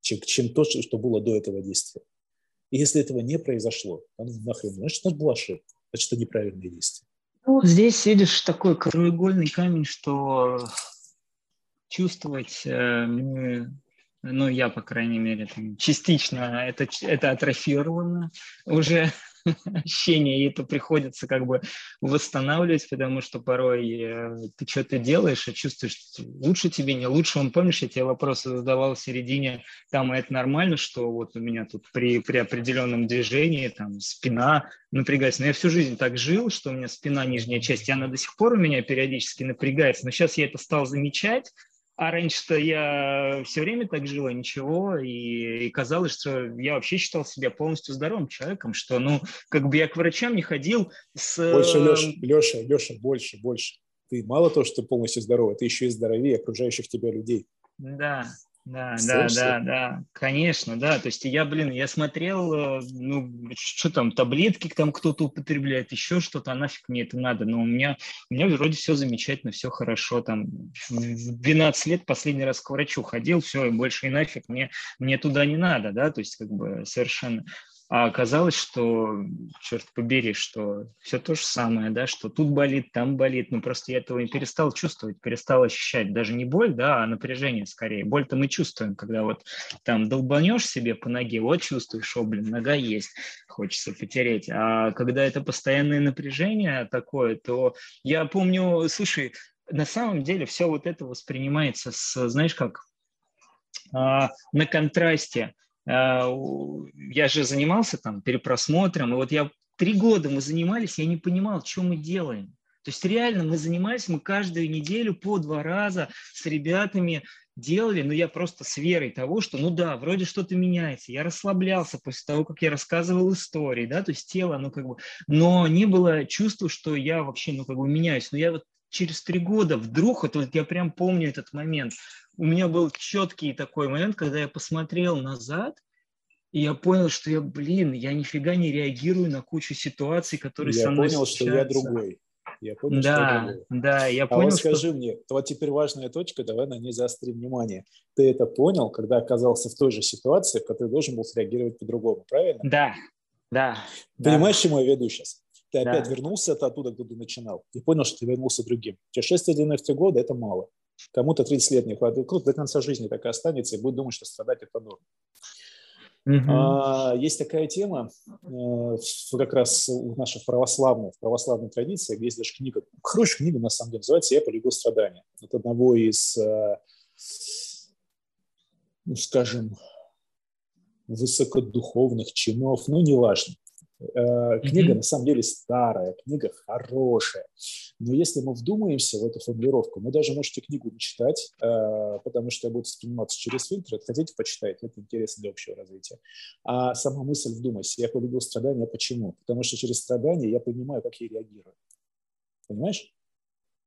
A: чем, чем то, что было до этого действия. И если этого не произошло, то ну нахрен, значит, это была ошибка, значит, это неправильное действие.
B: Ну, здесь видишь такой краеугольный камень, что чувствовать э, ну, я, по крайней мере, там, частично это, это атрофировано уже ощущение, и это приходится как бы восстанавливать, потому что порой э, ты что-то делаешь, и чувствуешь, лучше тебе, не лучше. Он, помнишь, я тебе вопросы задавал в середине, там, это нормально, что вот у меня тут при, при определенном движении там спина напрягается. Но я всю жизнь так жил, что у меня спина, нижняя часть, и она до сих пор у меня периодически напрягается. Но сейчас я это стал замечать, а раньше-то я все время так жил, а ничего, и, и казалось, что я вообще считал себя полностью здоровым человеком, что, ну, как бы я к врачам не ходил с...
A: Больше, Леша, Леша, Леша, больше, больше. Ты мало того, что ты полностью здоровый, ты еще и здоровее окружающих тебя людей.
B: Да, да, да, да, да, конечно, да. То есть я, блин, я смотрел, э, ну, что там, таблетки там кто-то употребляет, еще что-то, а нафиг мне это надо. Но у меня, у меня вроде все замечательно, все хорошо. Там в 12 лет последний раз к врачу ходил, все, и больше и нафиг мне, мне туда не надо, да, то есть как бы совершенно. А оказалось, что, черт побери, что все то же самое, да, что тут болит, там болит. Ну, просто я этого не перестал чувствовать, перестал ощущать даже не боль, да, а напряжение скорее. Боль-то мы чувствуем, когда вот там долбанешь себе по ноге, вот чувствуешь, о, блин, нога есть, хочется потереть. А когда это постоянное напряжение такое, то я помню, слушай, на самом деле все вот это воспринимается с, знаешь как, а, на контрасте – я же занимался там перепросмотром, и вот я три года мы занимались, я не понимал, что мы делаем. То есть реально мы занимались, мы каждую неделю по два раза с ребятами делали, но я просто с верой того, что ну да, вроде что-то меняется. Я расслаблялся после того, как я рассказывал истории, да, то есть тело, ну как бы, но не было чувства, что я вообще, ну как бы меняюсь. Но я вот через три года вдруг, вот, вот я прям помню этот момент, у меня был четкий такой момент, когда я посмотрел назад, и я понял, что я, блин, я нифига не реагирую на кучу ситуаций, которые
A: я
B: со мной
A: понял, случаются. что я другой.
B: Я понял, да, что я другой. Да, я
A: а
B: понял,
A: вот скажи что... мне, вот теперь важная точка, давай на ней заострим внимание. Ты это понял, когда оказался в той же ситуации, в которой должен был среагировать по-другому, правильно?
B: Да, да.
A: Понимаешь,
B: да.
A: чему я веду сейчас? Ты да. опять вернулся оттуда, где ты начинал, и понял, что ты вернулся другим. Через 6-11 года это мало. Кому-то 30 лет не хватит, кто-то до конца жизни так и останется и будет думать, что страдать это норм. Uh-huh. А, есть такая тема, э, как раз в нашей православной, в православной традиции, где есть даже книга, хорошая книга, на самом деле, называется «Я полюбил страдания». Это одного из, э, ну, скажем, высокодуховных чинов, ну, неважно. Э, книга mm-hmm. на самом деле старая, книга хорошая. Но если мы вдумаемся в эту формулировку, мы даже можете книгу не читать, э, потому что будет восприниматься через фильтр. Хотите, почитайте, это интересно для общего развития. А сама мысль вдумайся, я полюбил страдания, почему? Потому что через страдания я понимаю, как я реагирую. Понимаешь?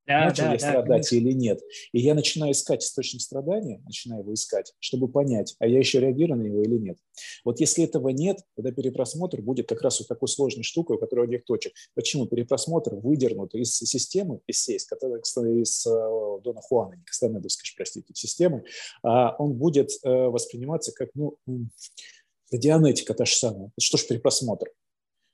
A: Да, начал да, я да, страдать конечно. или нет. И я начинаю искать источник страдания, начинаю его искать, чтобы понять, а я еще реагирую на него или нет. Вот если этого нет, тогда перепросмотр будет как раз вот такой сложной штукой, у которой нет точек. Почему? Перепросмотр выдернут из системы, из которая, из э, Дона Хуана, не Кастанедовской, простите, системы, а он будет э, восприниматься как, ну, дианетика та же самая. Что ж перепросмотр?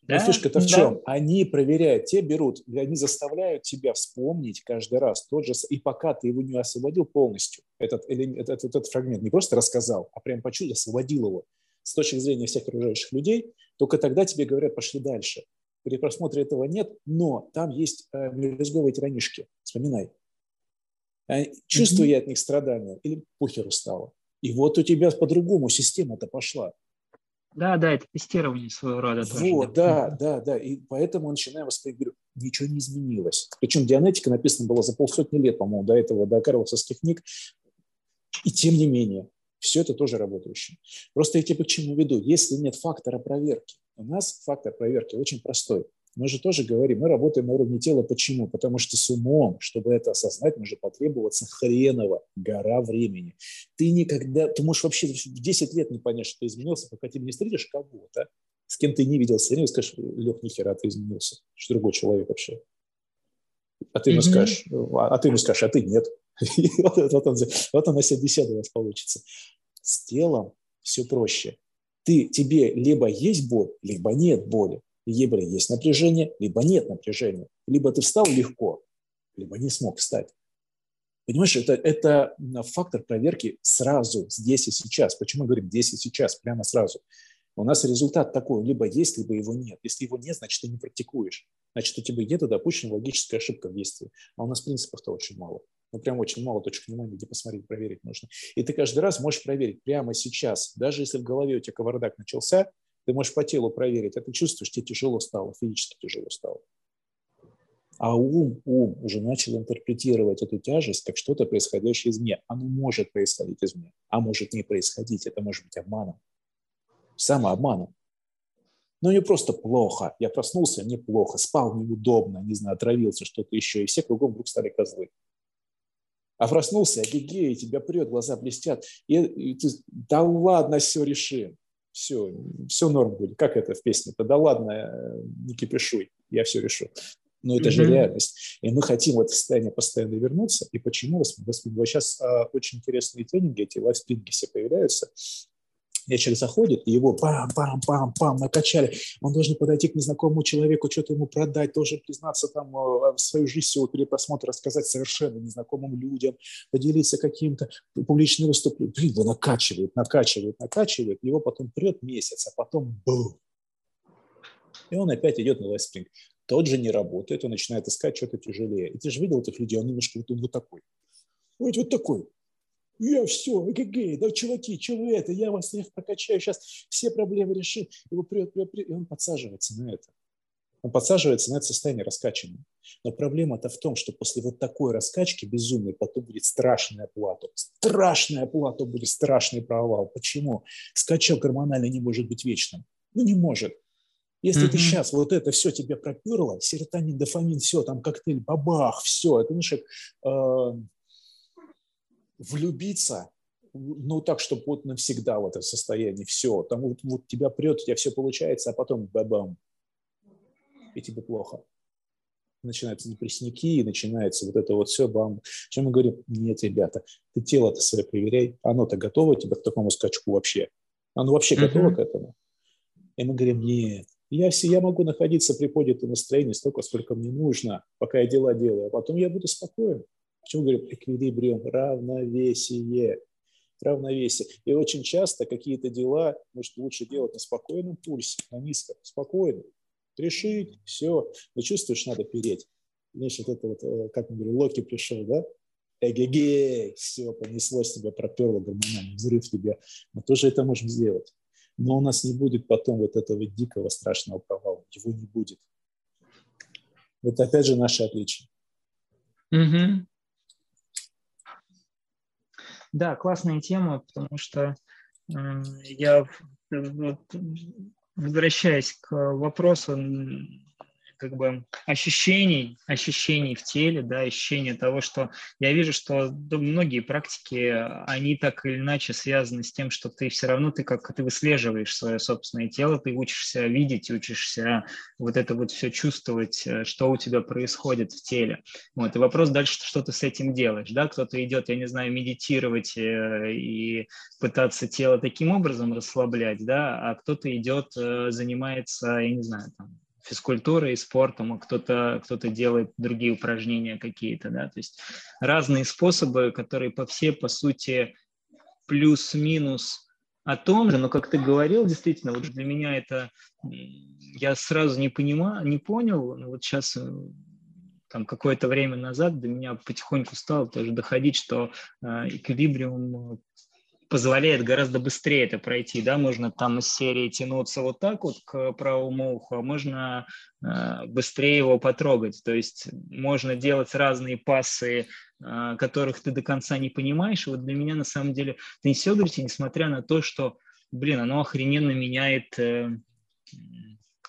A: Да? Но фишка-то в чем? Да. Они проверяют, те берут, они заставляют тебя вспомнить каждый раз тот же, и пока ты его не освободил полностью, этот, этот, этот фрагмент не просто рассказал, а прям почувствовал, освободил его с точки зрения всех окружающих людей, только тогда тебе говорят, пошли дальше. При просмотре этого нет, но там есть э, мелюзговые тиранишки, вспоминай. Э, чувствую mm-hmm. я от них страдания или похеру стало. И вот у тебя по-другому система-то пошла.
B: Да, да, это тестирование своего рода.
A: Вот, тоже, да, да, да, да. И поэтому начинаем воспринимать, говорю, ничего не изменилось. Причем дианетика написана была за полсотни лет, по-моему, до этого, до карловских книг. И тем не менее, все это тоже работающее. Просто я тебе к чему веду. Если нет фактора проверки, у нас фактор проверки очень простой. Мы же тоже говорим, мы работаем на уровне тела. Почему? Потому что с умом, чтобы это осознать, может потребоваться хреново гора времени. Ты никогда, ты можешь вообще в 10 лет не понять, что ты изменился, пока ты не встретишь кого-то, с кем ты не виделся, и скажешь, Лех, нихера, ты изменился. Что другой человек вообще. А ты ему mm-hmm. скажешь, а, а ты ему скажешь, а ты нет. вот, вот, он, вот она вся беседа у вас получится. С телом все проще. Ты, тебе либо есть боль, либо нет боли либо есть напряжение, либо нет напряжения. Либо ты встал легко, либо не смог встать. Понимаешь, это, это фактор проверки сразу, здесь и сейчас. Почему мы говорим здесь и сейчас, прямо сразу? У нас результат такой, либо есть, либо его нет. Если его нет, значит, ты не практикуешь. Значит, у тебя где-то допущена логическая ошибка в действии. А у нас принципов-то очень мало. Ну, прям очень мало точек внимания, где посмотреть, проверить нужно. И ты каждый раз можешь проверить прямо сейчас. Даже если в голове у тебя кавардак начался, ты можешь по телу проверить, а ты чувствуешь, тебе тяжело стало, физически тяжело стало. А ум, ум уже начал интерпретировать эту тяжесть как что-то происходящее извне. Оно может происходить извне, а может не происходить. Это может быть обманом. Самообманом. Но не просто плохо. Я проснулся неплохо, спал неудобно, не знаю, отравился, что-то еще. И все кругом вдруг стали козлы. А проснулся, гигей, тебя прет, глаза блестят. И, и ты, да ладно, все решим. Все, все норм будет. Как это в песне-то? Да ладно, э, не кипишуй, я все решу. Но это mm-hmm. же реальность. И мы хотим в это состояние постоянно вернуться. И почему? Вот сейчас а, очень интересные тренинги, эти лайфспинги все появляются человек заходит, и его пам-пам-пам-пам накачали. Он должен подойти к незнакомому человеку, что-то ему продать, должен признаться там в э, свою жизнь всего перепросмотра, рассказать совершенно незнакомым людям, поделиться каким-то публичным выступлением. Блин, его накачивает, накачивает, накачивает, его потом прет месяц, а потом бум. И он опять идет на лайфспринг. Тот же не работает, он начинает искать что-то тяжелее. И ты же видел этих людей, он немножко вот, он вот такой. Вот, вот такой. Я все, эгегей, да чуваки, вы это, я вас всех прокачаю, сейчас все проблемы решим. Его прет, прет, прет, и он подсаживается на это. Он подсаживается на это состояние раскачанное. Но проблема-то в том, что после вот такой раскачки безумной потом будет страшная плата. Страшная плата будет страшный провал. Почему? Скачок гормональный не может быть вечным. Ну, не может. Если mm-hmm. ты сейчас вот это все тебе проперло, серотонин, дофамин, все, там коктейль, бабах, все, это, знаешь, э, влюбиться, ну, так, чтобы вот навсегда в это состояние, все, там вот, вот тебя прет, у тебя все получается, а потом бабам, и тебе плохо. Начинаются депрессники, начинается вот это вот все, бам. Чем мы говорим? Нет, ребята, ты тело-то свое проверяй, оно-то готово тебе к такому скачку вообще. Оно вообще mm-hmm. готово к этому. И мы говорим, нет, я, все, я могу находиться при поднятом настроении столько, сколько мне нужно, пока я дела делаю, а потом я буду спокоен. Почему говорим эквилибриум? Равновесие. Равновесие. И очень часто какие-то дела, может, лучше делать на спокойном пульсе, на низком, спокойно. Решить, все. Но чувствуешь, надо переть. Знаешь, вот это вот, э, как мы говорим, Локи пришел, да? Эгегей, все, понеслось тебя, проперло гормональный взрыв тебе. Мы тоже это можем сделать. Но у нас не будет потом вот этого дикого страшного провала. Его не будет. Это опять же наше отличие.
B: Угу. Да, классная тема, потому что я, возвращаясь к вопросу как бы ощущений, ощущений в теле, да, ощущения того, что я вижу, что многие практики, они так или иначе связаны с тем, что ты все равно, ты как ты выслеживаешь свое собственное тело, ты учишься видеть, учишься вот это вот все чувствовать, э, что у тебя происходит в теле. Вот, и вопрос дальше, что ты с этим делаешь, да, кто-то идет, я не знаю, медитировать э, и пытаться тело таким образом расслаблять, да, а кто-то идет, э, занимается, я не знаю, там, физкультурой и спортом, а кто-то кто делает другие упражнения какие-то, да, то есть разные способы, которые по все, по сути, плюс-минус о том же, но как ты говорил, действительно, вот для меня это, я сразу не понимаю, не понял, но вот сейчас э, там какое-то время назад до меня потихоньку стало тоже доходить, что э, эквилибриум позволяет гораздо быстрее это пройти, да, можно там из серии тянуться вот так вот к правому уху, а можно э, быстрее его потрогать, то есть можно делать разные пасы, э, которых ты до конца не понимаешь, и вот для меня на самом деле теннисиография, несмотря на то, что, блин, оно охрененно меняет э,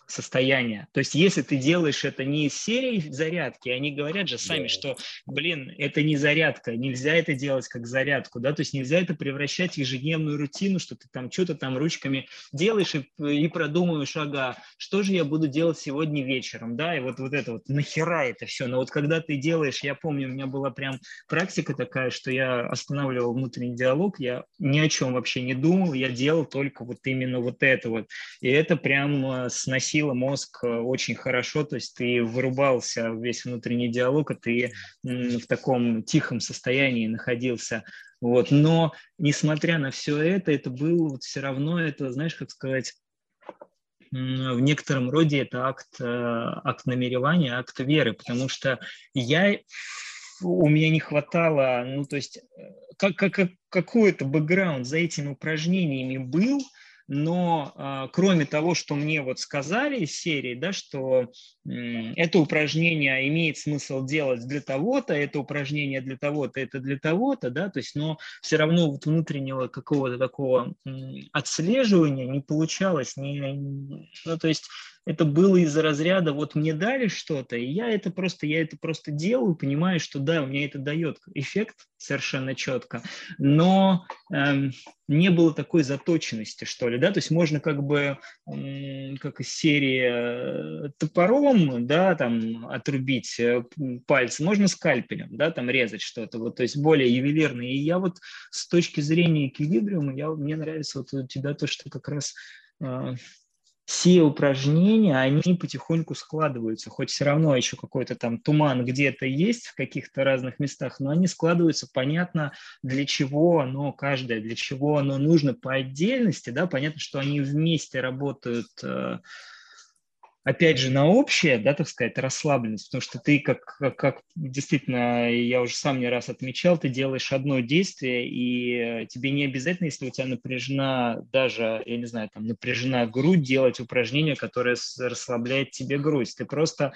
B: состояние. То есть если ты делаешь это не из серии зарядки, они говорят же сами, да. что, блин, это не зарядка, нельзя это делать как зарядку, да, то есть нельзя это превращать в ежедневную рутину, что ты там что-то там ручками делаешь и, и продумываешь, ага, что же я буду делать сегодня вечером, да, и вот, вот это вот, нахера это все, но вот когда ты делаешь, я помню, у меня была прям практика такая, что я останавливал внутренний диалог, я ни о чем вообще не думал, я делал только вот именно вот это вот, и это прям э, сносило сносило мозг э, очень хорошо, то есть ты вырубался весь внутренний диалог, а ты в таком тихом состоянии находился. Вот. Но, несмотря на все это, это было вот все равно, это, знаешь, как сказать, в некотором роде это акт, акт намеревания, акт веры, потому что я у меня не хватало, ну, то есть, как, как, какой-то бэкграунд за этими упражнениями был, но а, кроме того, что мне вот сказали из серии, да, что м, это упражнение имеет смысл делать для того-то, это упражнение для того-то, это для того-то, да, то есть, но все равно вот внутреннего какого-то такого м, отслеживания не получалось, не, ну, то есть это было из-за разряда, вот мне дали что-то, и я это просто, я это просто делаю, понимаю, что да, у меня это дает эффект совершенно четко, но эм, не было такой заточенности, что ли, да, то есть можно как бы, эм, как из серии э, топором, да, там отрубить э, пальцы, можно скальпелем, да, там резать что-то, вот, то есть более ювелирно, и я вот с точки зрения эквилибриума, я, мне нравится вот у тебя то, что как раз э, все упражнения, они потихоньку складываются, хоть все равно еще какой-то там туман где-то есть в каких-то разных местах, но они складываются, понятно, для чего оно каждое, для чего оно нужно по отдельности, да, понятно, что они вместе работают э, опять же, на общее, да, так сказать, расслабленность, потому что ты, как, как, действительно, я уже сам не раз отмечал, ты делаешь одно действие, и тебе не обязательно, если у тебя напряжена даже, я не знаю, там, напряжена грудь, делать упражнение, которое расслабляет тебе грудь. Ты просто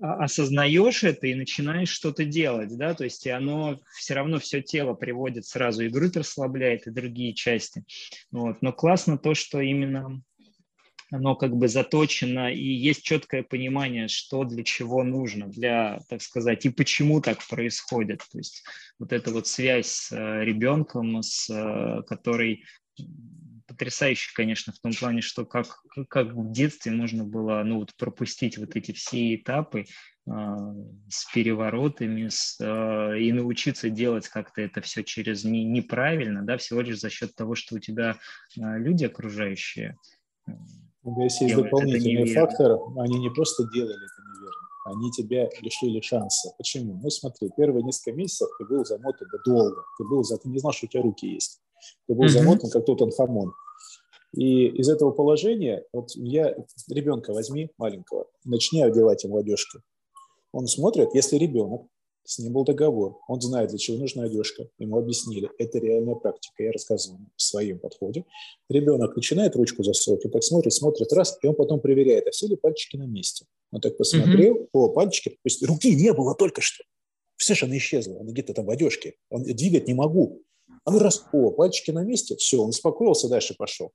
B: осознаешь это и начинаешь что-то делать, да, то есть и оно все равно все тело приводит сразу, и грудь расслабляет, и другие части. Вот. Но классно то, что именно оно как бы заточено, и есть четкое понимание, что для чего нужно, для, так сказать, и почему так происходит. То есть вот эта вот связь с э, ребенком, с э, которой потрясающе, конечно, в том плане, что как, как в детстве можно было ну, вот пропустить вот эти все этапы э, с переворотами с, э, и научиться делать как-то это все через не, неправильно, да, всего лишь за счет того, что у тебя э, люди окружающие
A: Здесь есть дополнительный фактор. Они не просто делали это неверно, они тебя лишили шанса. Почему? Ну смотри, первые несколько месяцев ты был замотан долго. Ты был за, ты не знал, что у тебя руки есть. Ты был mm-hmm. замотан, как тот анхамон. И из этого положения, вот я, ребенка возьми маленького, начни одевать ему одежку. Он смотрит, если ребенок с ним был договор. Он знает, для чего нужна одежка. Ему объяснили. Это реальная практика. Я рассказывал в своем подходе. Ребенок начинает ручку засовывать, он так смотрит, смотрит раз, и он потом проверяет, а все ли пальчики на месте. Он так посмотрел, mm-hmm. о, пальчики, то есть руки не было только что. Все же она исчезла, она где-то там в одежке. Он двигать не могу. А ну раз, о, пальчики на месте, все, он успокоился, дальше пошел.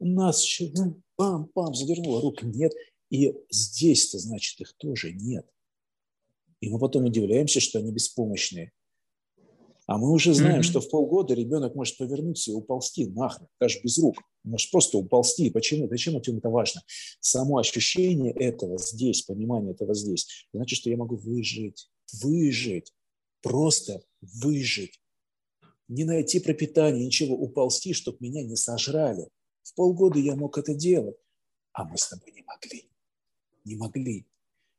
A: У нас еще, ну, пам-пам, задернуло, рук нет. И здесь-то, значит, их тоже нет. И мы потом удивляемся, что они беспомощные. А мы уже знаем, mm-hmm. что в полгода ребенок может повернуться и уползти нахрен, даже без рук. Может просто уползти. Почему? Зачем это важно? Само ощущение этого здесь, понимание этого здесь, значит, что я могу выжить. Выжить. Просто выжить. Не найти пропитание, ничего. Уползти, чтобы меня не сожрали. В полгода я мог это делать. А мы с тобой не могли. Не могли.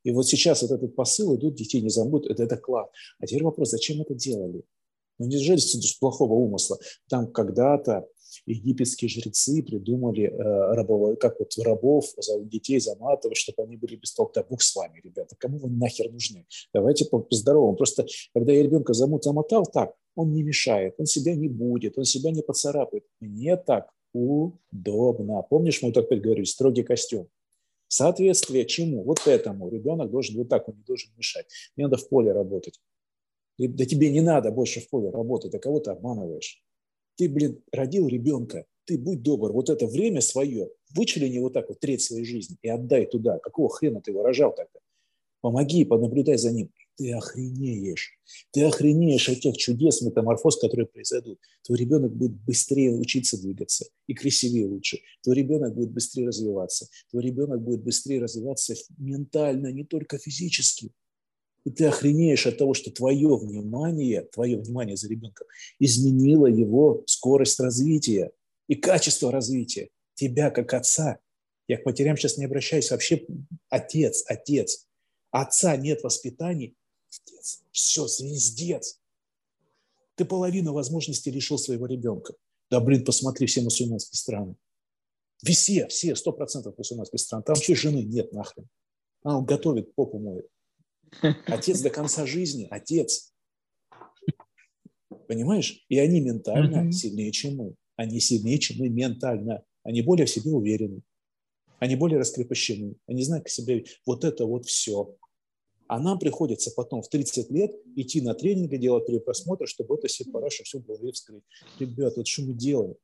A: И вот сейчас вот этот посыл идут, детей не забудут, это, это класс. А теперь вопрос, зачем это делали? Ну, не неужели с плохого умысла? Там когда-то египетские жрецы придумали э, рабов, как вот рабов, за детей заматывать, чтобы они были без толка. Да Бог с вами, ребята, кому вы нахер нужны? Давайте по-здоровому. Просто когда я ребенка замут замотал, так, он не мешает, он себя не будет, он себя не поцарапает. Мне так удобно. Помнишь, мы опять говорили, строгий костюм. Соответствие чему? Вот этому. Ребенок должен вот так, он не должен мешать. Мне надо в поле работать. Да тебе не надо больше в поле работать, а кого ты обманываешь? Ты, блин, родил ребенка, ты будь добр, вот это время свое, вычелени вот так вот треть своей жизни и отдай туда. Какого хрена ты его рожал тогда? Помоги, понаблюдай за ним ты охренеешь. Ты охренеешь от тех чудес, метаморфоз, которые произойдут. Твой ребенок будет быстрее учиться двигаться и красивее лучше. Твой ребенок будет быстрее развиваться. Твой ребенок будет быстрее развиваться ментально, не только физически. И ты охренеешь от того, что твое внимание, твое внимание за ребенком изменило его скорость развития и качество развития. Тебя как отца. Я к матерям сейчас не обращаюсь. Вообще отец, отец. Отца нет воспитания, Звездец. Все, звездец. Ты половину возможностей лишил своего ребенка. Да, блин, посмотри все мусульманские страны. Все, все, сто процентов мусульманских стран. Там вообще жены нет нахрен. Она готовит, попу моет. Отец до конца жизни, отец. Понимаешь? И они ментально сильнее, чем мы. Они сильнее, чем мы ментально. Они более в себе уверены. Они более раскрепощены. Они знают к себе. Вот это вот все. А нам приходится потом в 30 лет идти на тренинги, делать перепросмотр, чтобы это все параша все в голове вскрыть. Ребят, вот что мы делаем?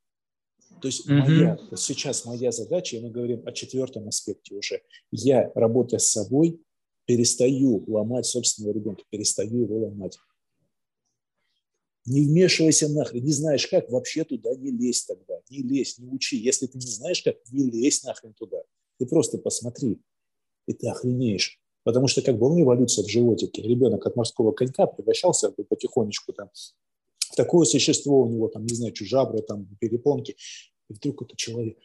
A: То есть mm-hmm. моя, вот сейчас моя задача, и мы говорим о четвертом аспекте уже. Я, работая с собой, перестаю ломать собственного ребенка, перестаю его ломать. Не вмешивайся нахрен, не знаешь как, вообще туда не лезь тогда, не лезь, не учи. Если ты не знаешь как, не лезь нахрен туда. Ты просто посмотри, и ты охренеешь. Потому что как была эволюция в животике, ребенок от морского конька превращался потихонечку там, в такое существо, у него там, не знаю, чужабры, там, перепонки. И вдруг это человек.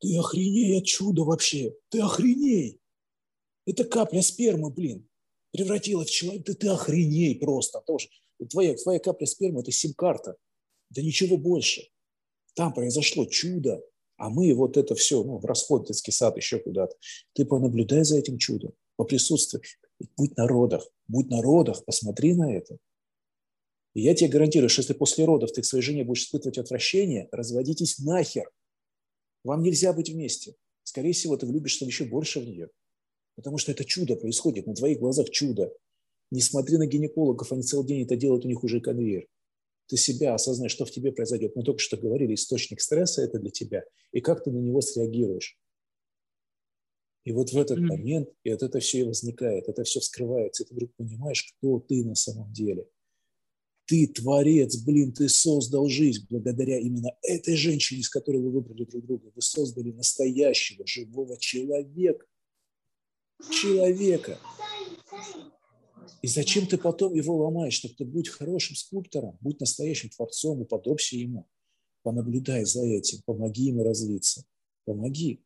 A: Ты охреней от чуда вообще, ты охреней. Это капля спермы, блин, превратила в человека. Ты, ты охреней просто тоже. Твоя, твоя капля спермы – это сим-карта. Да ничего больше. Там произошло чудо. А мы вот это все, ну, в расход детский сад, еще куда-то. Ты понаблюдай за этим чудом, поприсутствуй. Будь на родах, будь на родах, посмотри на это. И я тебе гарантирую, что если после родов ты к своей жене будешь испытывать отвращение, разводитесь нахер. Вам нельзя быть вместе. Скорее всего, ты влюбишься еще больше в нее. Потому что это чудо происходит, на твоих глазах чудо. Не смотри на гинекологов, они целый день это делают, у них уже конвейер. Ты себя осознаешь, что в тебе произойдет. Мы только что говорили, источник стресса – это для тебя. И как ты на него среагируешь. И вот в этот mm-hmm. момент, и от это все и возникает, это все вскрывается, и ты вдруг понимаешь, кто ты на самом деле. Ты творец, блин, ты создал жизнь благодаря именно этой женщине, с которой вы выбрали друг друга. Вы создали настоящего, живого человека человека. И зачем ты потом его ломаешь? Чтобы ты будь хорошим скульптором, будь настоящим творцом, уподобься ему. Понаблюдай за этим, помоги ему развиться. Помоги.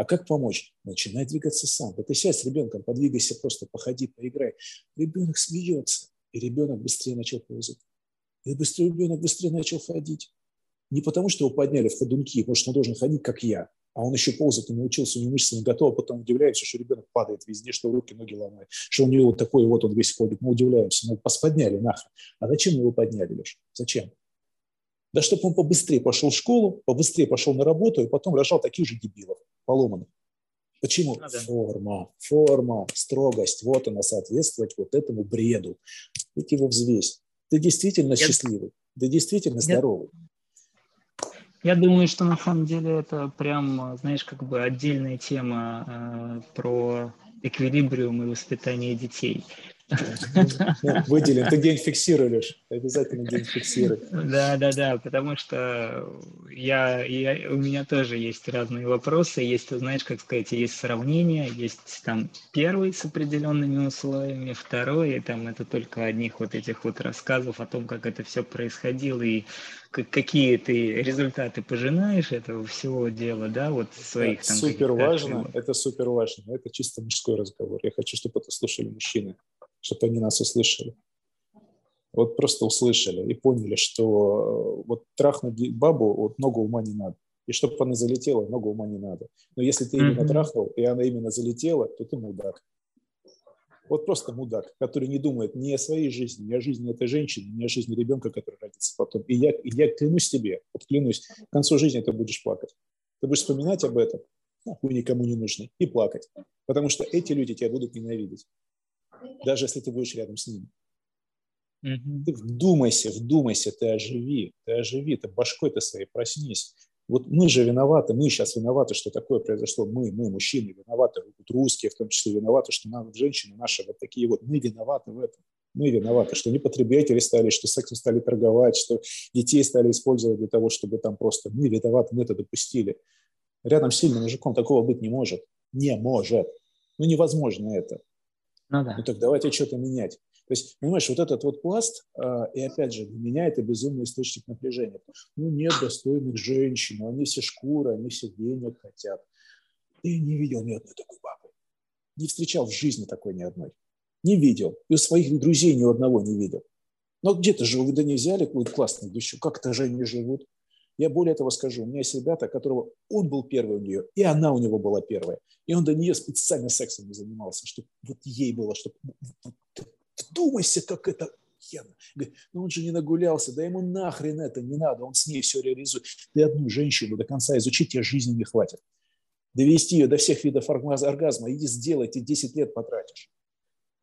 A: А как помочь? Начинай двигаться сам. Да ты сядь с ребенком, подвигайся просто, походи, поиграй. Ребенок смеется, и ребенок быстрее начал ползать. И быстрее ребенок быстрее начал ходить. Не потому, что его подняли в ходунки, потому что он должен ходить, как я а он еще ползать не научился, у него мышцы не готовы, потом удивляемся, что ребенок падает везде, что руки, ноги ломает, что у него вот такой вот он весь ходит. Мы удивляемся, ну, подняли нахрен. А зачем его подняли, Леша? Зачем? Да чтобы он побыстрее пошел в школу, побыстрее пошел на работу, и потом рожал таких же дебилов, поломанных. Почему? А, да. Форма, форма, строгость. Вот она соответствовать вот этому бреду. Ты его взвесь. Ты действительно Я... счастливый, ты действительно Я... здоровый.
B: Я думаю, что на самом деле это прям, знаешь, как бы отдельная тема э, про эквилибриум и воспитание детей.
A: Выделим. Ты день фиксируешь. Обязательно день фиксируй.
B: Да, да, да, потому что я, я, у меня тоже есть разные вопросы. Есть, знаешь, как сказать, есть сравнения, есть там первый с определенными условиями, второй, и там это только одних вот этих вот рассказов о том, как это все происходило и какие ты результаты пожинаешь этого всего дела, да, вот своих
A: там. Супер важно, это супер важно, это чисто мужской разговор. Я хочу, чтобы это слушали мужчины чтобы они нас услышали. Вот просто услышали и поняли, что э, вот трахнуть бабу вот много ума не надо. И чтобы она залетела, много ума не надо. Но если ты именно mm-hmm. трахнул, и она именно залетела, то ты мудак. Вот просто мудак, который не думает ни о своей жизни, ни о жизни этой женщины, ни о жизни ребенка, который родится потом. И я, и я клянусь тебе, вот клянусь, к концу жизни ты будешь плакать. Ты будешь вспоминать об этом, нахуй никому не нужны, и плакать. Потому что эти люди тебя будут ненавидеть даже если ты будешь рядом с ним. Mm-hmm. Ты вдумайся, вдумайся, ты оживи, ты оживи, ты башкой ты своей проснись. Вот мы же виноваты, мы сейчас виноваты, что такое произошло. Мы, мы, мужчины, виноваты, вот русские в том числе виноваты, что нам, женщины наши вот такие вот. Мы виноваты в этом. Мы виноваты, что не потребители стали, что сексом стали торговать, что детей стали использовать для того, чтобы там просто... Мы виноваты, мы это допустили. Рядом с сильным мужиком такого быть не может. Не может. Ну, невозможно это. Ну, да. ну так давайте что-то менять. То есть, понимаешь, вот этот вот пласт, а, и опять же, для меня это безумный источник напряжения. Ну, нет достойных женщин, ну, они все шкуры, они все денег хотят. Ты не видел ни одной такой бабы. Не встречал в жизни такой ни одной. Не видел. И у своих друзей ни одного не видел. Но где-то же вы да не взяли какую-то классную душу. Как-то же они живут. Я более того скажу, у меня есть ребята, которого он был первый у нее, и она у него была первая. И он до нее специально сексом не занимался, чтобы вот ей было, чтобы вдумайся, как это охуенно. Говорит, ну он же не нагулялся, да ему нахрен это не надо, он с ней все реализует. Ты одну женщину до конца изучить, тебе жизни не хватит. Довести ее до всех видов оргазма, иди сделай, ты 10 лет потратишь.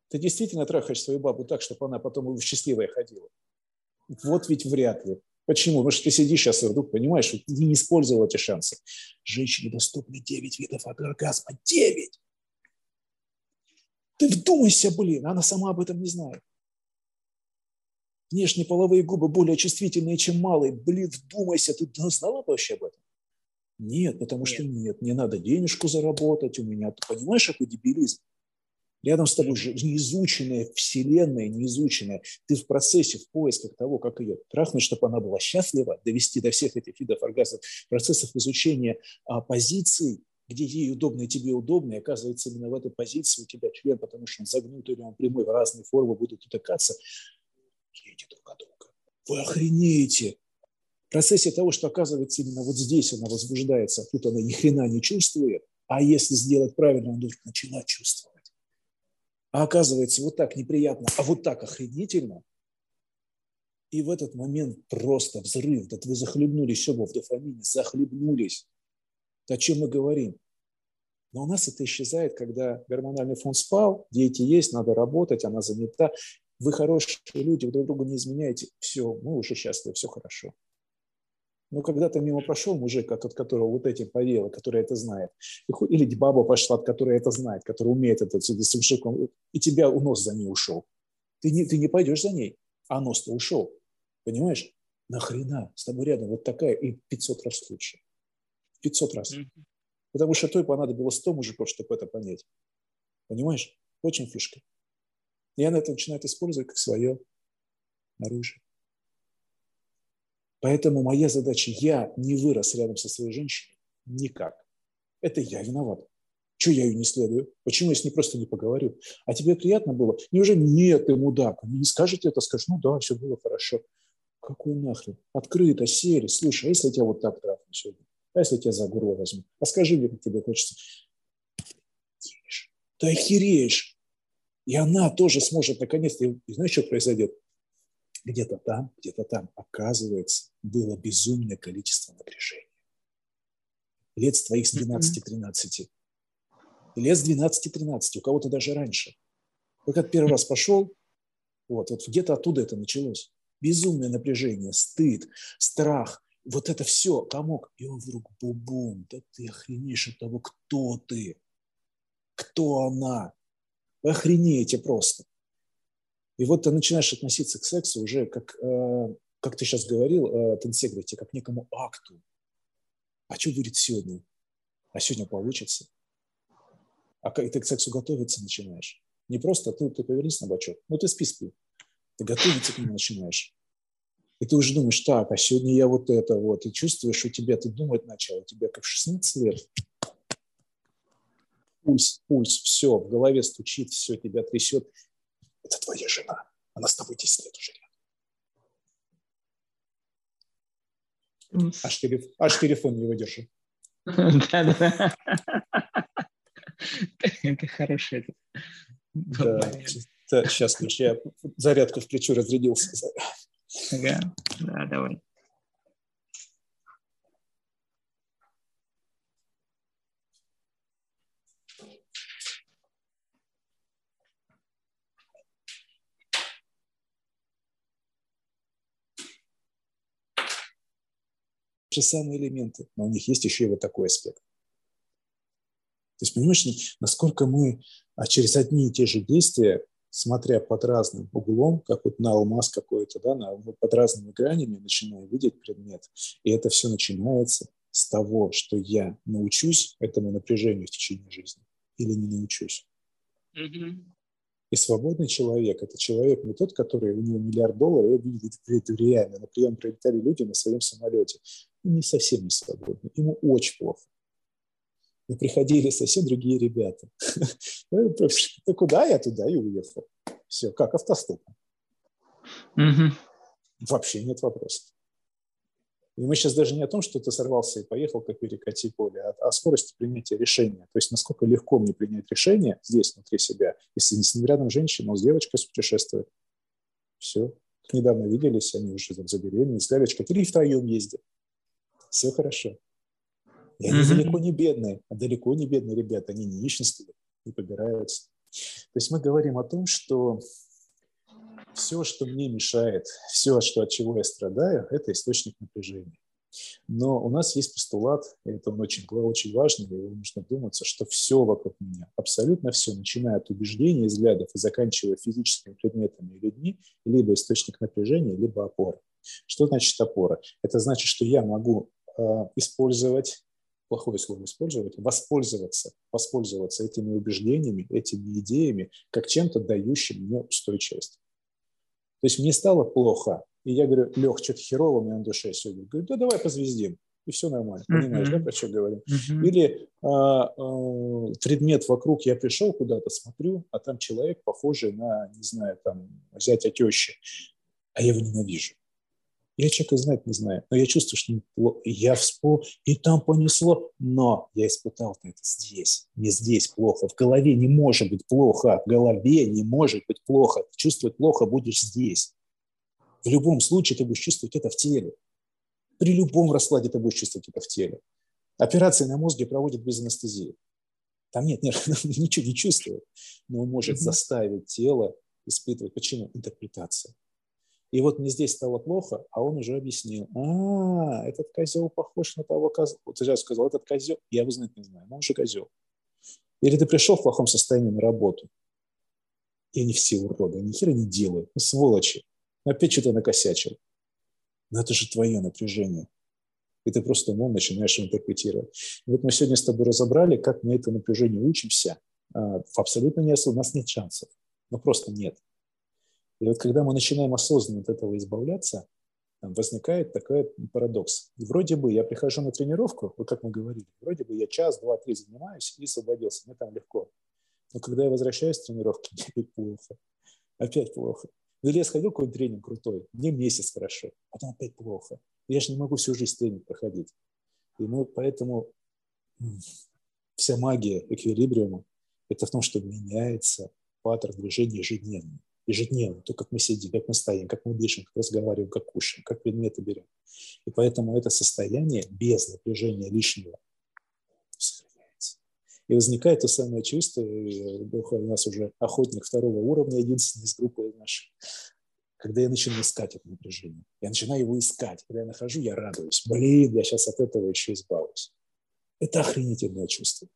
A: Ты действительно трахаешь свою бабу так, чтобы она потом счастливая ходила? Вот ведь вряд ли. Почему? Потому что ты сидишь сейчас и вдруг понимаешь, что ты не использовал эти шансы. Женщине доступны 9 видов оргазма. 9! Ты вдумайся, блин, она сама об этом не знает. Внешние половые губы более чувствительные, чем малые. Блин, вдумайся, ты знала вообще об этом? Нет, потому нет. что нет, мне надо денежку заработать у меня. Ты понимаешь, какой дебилизм? Рядом с тобой же неизученная вселенная, неизученная. Ты в процессе, в поисках того, как ее трахнуть, чтобы она была счастлива, довести до всех этих видов оргазмов, процессов изучения а, позиций, где ей удобно и тебе удобно, и оказывается именно в этой позиции у тебя член, потому что он загнутый или он прямой, в разные формы будут утыкаться, едете друг от друга. Вы охренеете. В процессе того, что оказывается именно вот здесь она возбуждается, а тут она ни хрена не чувствует, а если сделать правильно, она вдруг начала чувствовать. А оказывается, вот так неприятно, а вот так охренительно. И в этот момент просто взрыв. Да вы захлебнулись оба в дофамине, захлебнулись. о чем мы говорим? Но у нас это исчезает, когда гормональный фон спал, дети есть, надо работать, она занята. Вы хорошие люди, вы друг другу не изменяете. Все, мы уже счастливы, все хорошо. Но когда-то мимо прошел мужик, от которого вот этим повело, который это знает. Или баба пошла, которая это знает, которая умеет это, с мужиком, и тебя у нос за ней ушел. Ты не, ты не пойдешь за ней, а нос-то ушел. Понимаешь? Нахрена? С тобой рядом вот такая и 500 раз лучше. 500 раз. Потому что той понадобилось 100 мужиков, чтобы это понять. Понимаешь? Очень фишка. И она это начинает использовать как свое оружие. Поэтому моя задача, я не вырос рядом со своей женщиной никак. Это я виноват. Чего я ее не следую? Почему я с ней просто не поговорю? А тебе приятно было? Неужели нет, ты мудак? Они не скажете это, скажешь, ну да, все было хорошо. Какой нахрен? Открыто, сели, слушай, а если тебя вот так трахну сегодня? А если тебя за горло возьму? А скажи мне, как тебе хочется. Ты охереешь. И она тоже сможет наконец-то. И знаешь, что произойдет? Где-то там, где-то там, оказывается, было безумное количество напряжения. Лет с твоих с 12-13. Лет с 12-13, у кого-то даже раньше. Вот как первый раз пошел, вот, вот где-то оттуда это началось. Безумное напряжение, стыд, страх, вот это все, комок. И он вдруг бубум, да ты охренеешь от того, кто ты, кто она. Вы охренеете просто. И вот ты начинаешь относиться к сексу уже как, э, как ты сейчас говорил, э, как некому акту. А что будет сегодня? А сегодня получится. А как ты к сексу готовиться начинаешь. Не просто ты, ты повернись на бочок. Ну, ты спи, спи. Ты готовиться к нему начинаешь. И ты уже думаешь, так, а сегодня я вот это вот. И чувствуешь, у тебя, ты думать начал, у тебя как 16 лет. Пульс, пульс, все, в голове стучит, все, тебя трясет. Это твоя жена. Она с тобой 10 лет уже рядом. Аж, телеф... Аж телефон не выдержал. Да-да.
B: Это хороший.
A: Да, сейчас я зарядку включу, разрядился.
B: Да, давай.
A: Же самые элементы, но у них есть еще и вот такой аспект. То есть, понимаешь, насколько мы а через одни и те же действия, смотря под разным углом, как вот на алмаз какой-то, да, на, под разными гранями, начинаем видеть предмет. И это все начинается с того, что я научусь этому напряжению в течение жизни или не научусь. Mm-hmm. И свободный человек – это человек не тот, который у него миллиард долларов, и видит это реально. На прием прилетали люди на своем самолете. И не совсем не свободный. Ему очень плохо. Но приходили совсем другие ребята. Ну, Ты куда? Я туда и уехал. Все, как автостоп. Вообще нет вопросов. И мы сейчас даже не о том, что ты сорвался и поехал, как перекати поле, а о скорости принятия решения. То есть насколько легко мне принять решение здесь, внутри себя, если не с рядом женщина, он с девочкой путешествует. Все. Недавно виделись, они уже там забеременели, с девочкой, или втроем ездят. Все хорошо. И они mm-hmm. далеко не бедные, а далеко не бедные ребята, они не нищенствуют, не побираются. То есть мы говорим о том, что все, что мне мешает, все, что, от чего я страдаю, это источник напряжения. Но у нас есть постулат, и это он очень, очень важный, его нужно думаться, что все вокруг меня, абсолютно все, начиная от убеждений, взглядов и заканчивая физическими предметами и людьми, либо источник напряжения, либо опора. Что значит опора? Это значит, что я могу э, использовать плохое слово использовать, воспользоваться, воспользоваться этими убеждениями, этими идеями, как чем-то дающим мне устойчивость. То есть мне стало плохо, и я говорю, Лех, что-то херово у меня на душе сегодня. Говорю, да давай позвездим, и все нормально. Понимаешь, mm-hmm. да, про что говорим? Mm-hmm. Или а, а, предмет вокруг, я пришел куда-то, смотрю, а там человек, похожий на, не знаю, там, зятя тещи, а я его ненавижу. Я человека знать не знаю, но я чувствую, что я вспомнил, и там понесло, но я испытал это здесь, не здесь плохо. В голове не может быть плохо, в голове не может быть плохо. Чувствовать плохо будешь здесь. В любом случае ты будешь чувствовать это в теле. При любом раскладе ты будешь чувствовать это в теле. Операции на мозге проводят без анестезии. Там нет, нет ничего не чувствует, но он может заставить тело испытывать. Почему? Интерпретация. И вот мне здесь стало плохо, а он уже объяснил. А, этот козел похож на того козла. Вот я сказал, этот козел, я его знать не знаю, но он же козел. Или ты пришел в плохом состоянии на работу, и они все уроды, ни хера не делают, ну, сволочи. Опять что-то накосячил. Но это же твое напряжение. И ты просто умом начинаешь интерпретировать. И вот мы сегодня с тобой разобрали, как мы это напряжение учимся. А, абсолютно не у нас нет шансов. Ну просто нет. И вот когда мы начинаем осознанно от этого избавляться, возникает такой парадокс. вроде бы я прихожу на тренировку, вот как мы говорили, вроде бы я час, два, три занимаюсь и освободился, мне там легко. Но когда я возвращаюсь с тренировки, опять плохо. Опять плохо. Ну, или я сходил какой-нибудь тренинг крутой, мне месяц хорошо, потом опять плохо. Я же не могу всю жизнь тренинг проходить. И мы поэтому вся магия эквилибриума – это в том, что меняется паттерн движения ежедневно ежедневно, то, как мы сидим, как мы стоим, как мы дышим, как разговариваем, как кушаем, как предметы берем. И поэтому это состояние без напряжения лишнего сохраняется. И возникает то самое чувство, у нас уже охотник второго уровня, единственный из группы нашей, когда я начинаю искать это напряжение. Я начинаю его искать. Когда я нахожу, я радуюсь. Блин, я сейчас от этого еще избавлюсь. Это охренительное чувство.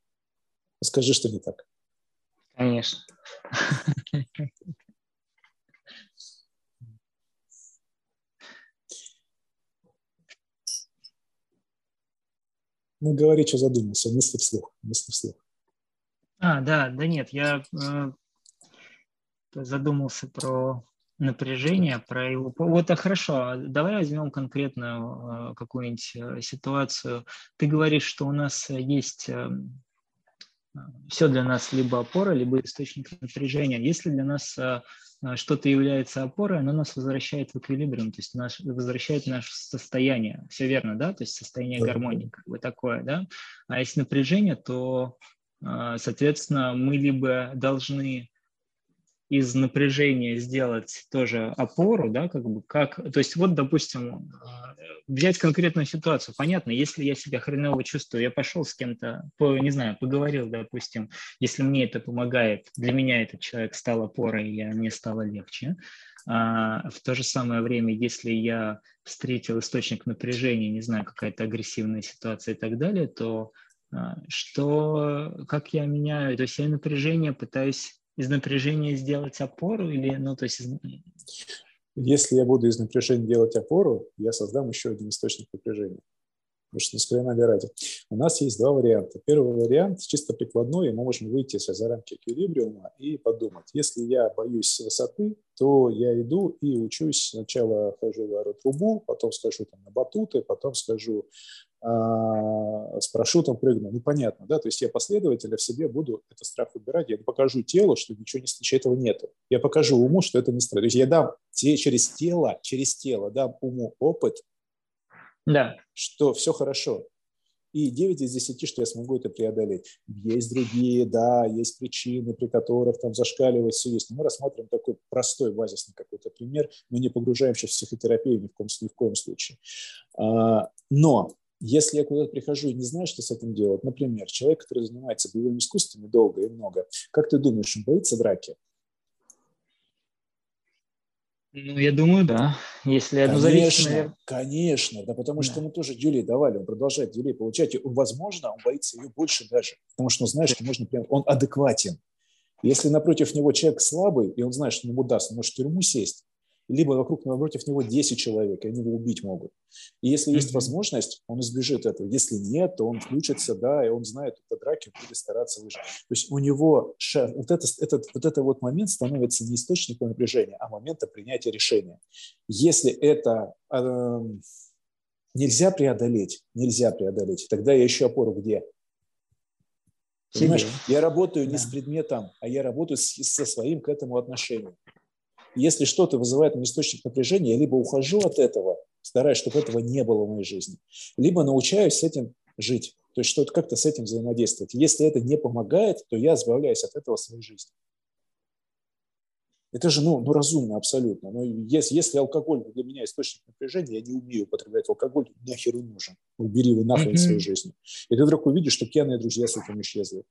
A: Скажи, что не так.
B: Конечно.
A: Ну, говори, что задумался, мысли вслух, мысли вслух.
B: А, да, да нет, я э, задумался про напряжение, про его... Вот, а хорошо, давай возьмем конкретную э, какую-нибудь э, ситуацию. Ты говоришь, что у нас есть э, все для нас либо опора, либо источник напряжения. Если для нас э, а, что-то является опорой, оно нас возвращает в эквилибриум, то есть наш, возвращает наше состояние. Все верно, да? То есть состояние гармонии, как бы такое, да? А если напряжение, то, а, соответственно, мы либо должны из напряжения сделать тоже опору, да, как бы как, то есть вот, допустим, а, взять конкретную ситуацию, понятно, если я себя хреново чувствую, я пошел с кем-то, по, не знаю, поговорил, допустим, если мне это помогает, для меня этот человек стал опорой, и мне стало легче, а в то же самое время, если я встретил источник напряжения, не знаю, какая-то агрессивная ситуация и так далее, то а, что, как я меняю, то есть я напряжение пытаюсь из напряжения сделать опору или, ну, то есть...
A: Если я буду из напряжения делать опору, я создам еще один источник напряжения. Потому что, скорее ради. У нас есть два варианта. Первый вариант чисто прикладной, и мы можем выйти за рамки эквилибриума и подумать. Если я боюсь высоты, то я иду и учусь. Сначала хожу в трубу, потом скажу там, на батуты, потом скажу с парашютом прыгну. Ну, понятно, да? То есть я последовательно в себе буду этот страх убирать. Я покажу телу, что ничего, не, этого нету. Я покажу уму, что это не страх. То есть я дам через тело, через тело дам уму опыт,
B: да.
A: что все хорошо. И 9 из 10, что я смогу это преодолеть. Есть другие, да, есть причины, при которых там зашкаливает все есть. Но мы рассматриваем такой простой базисный какой-то пример. Мы не погружаемся в психотерапию ни в коем, ни в коем случае. А, но если я куда-то прихожу и не знаю, что с этим делать, например, человек, который занимается боевыми искусствами долго и много, как ты думаешь, он боится драки?
B: Ну, я думаю, да. Если
A: одно конечно, зависит, конечно, да, потому да. что мы тоже Юлии давали, он продолжает Юлии получать, и, возможно, он боится ее больше даже, потому что он знает, что можно прям, он адекватен. Если напротив него человек слабый, и он знает, что ему даст, он может в тюрьму сесть, либо вокруг напротив него 10 человек, и они его убить могут. И если есть возможность, он избежит этого. Если нет, то он включится, да, и он знает это драки, будет стараться выжить. То есть у него вот, это, этот, вот этот вот момент становится не источником напряжения, а моментом принятия решения. Если это э, нельзя преодолеть, нельзя преодолеть, тогда я ищу опору где? Понимаешь, я работаю не да. с предметом, а я работаю с, со своим к этому отношением. Если что-то вызывает мне источник напряжения, я либо ухожу от этого, стараюсь, чтобы этого не было в моей жизни, либо научаюсь с этим жить, то есть что-то как-то с этим взаимодействовать. Если это не помогает, то я избавляюсь от этого в своей жизни. Это же ну, ну, разумно абсолютно. Но если, если алкоголь для меня источник напряжения, я не умею употреблять алкоголь, нахер он нужен. Убери его нахрен mm-hmm. из своей жизни. И ты вдруг увидишь, что пьяные друзья с этим исчезли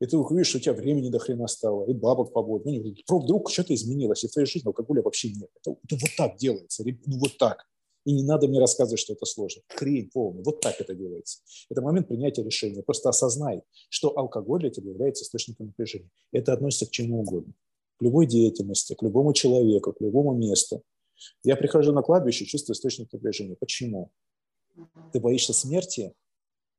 A: и ты увидишь, что у тебя времени до хрена стало, и бабок побольше. Ну, вдруг что-то изменилось, и в твоей жизни алкоголя вообще нет. Это, это вот так делается, ну вот так. И не надо мне рассказывать, что это сложно. Хрень полная. Вот так это делается. Это момент принятия решения. Просто осознай, что алкоголь для тебя является источником напряжения. Это относится к чему угодно. К любой деятельности, к любому человеку, к любому месту. Я прихожу на кладбище, чувствую источник напряжения. Почему? Ты боишься смерти?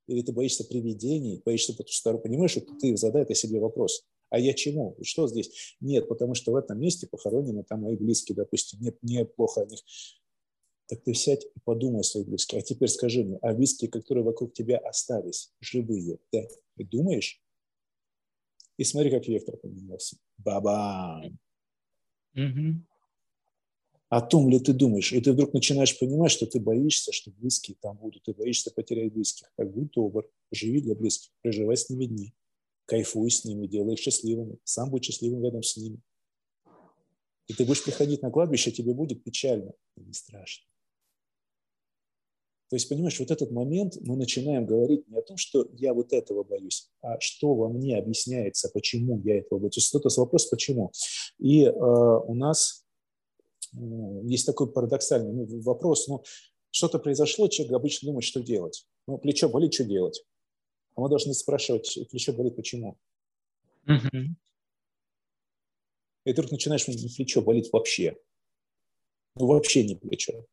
A: Или ты боишься привидений, боишься потустороннего? Понимаешь, вот ты задай это себе вопрос. А я чему? Что здесь? Нет, потому что в этом месте похоронены там мои близкие, допустим. Нет, мне плохо о них. Так ты сядь и подумай о своих близких. А теперь скажи мне, а близкие, которые вокруг тебя остались, живые, да? Ты думаешь? И смотри, как вектор поменялся. Бабам! Угу о том ли ты думаешь. И ты вдруг начинаешь понимать, что ты боишься, что близкие там будут, ты боишься потерять близких. Так будь добр, живи для близких, проживай с ними дни, кайфуй с ними, делай их счастливыми, сам будь счастливым рядом с ними. И ты будешь приходить на кладбище, тебе будет печально, не страшно. То есть, понимаешь, вот этот момент мы начинаем говорить не о том, что я вот этого боюсь, а что во мне объясняется, почему я этого боюсь. То есть это вопрос «почему?». И э, у нас есть такой парадоксальный ну, вопрос, ну, что-то произошло, человек обычно думает, что делать. Ну, плечо болит, что делать? А мы должны спрашивать, плечо болит, почему? Mm-hmm. И вдруг начинаешь, плечо болит вообще. Ну, вообще не плечо.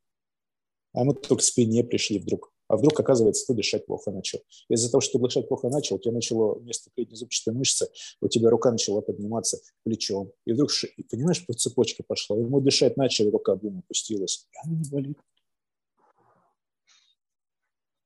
A: А мы только к спине пришли вдруг. А вдруг, оказывается, ты дышать плохо начал. Из-за того, что ты дышать плохо начал, у тебя начало вместо зубчатой мышцы, у тебя рука начала подниматься плечом. И вдруг, понимаешь, по цепочке пошла. Ему дышать начали, рука бум опустилась. И она не болит.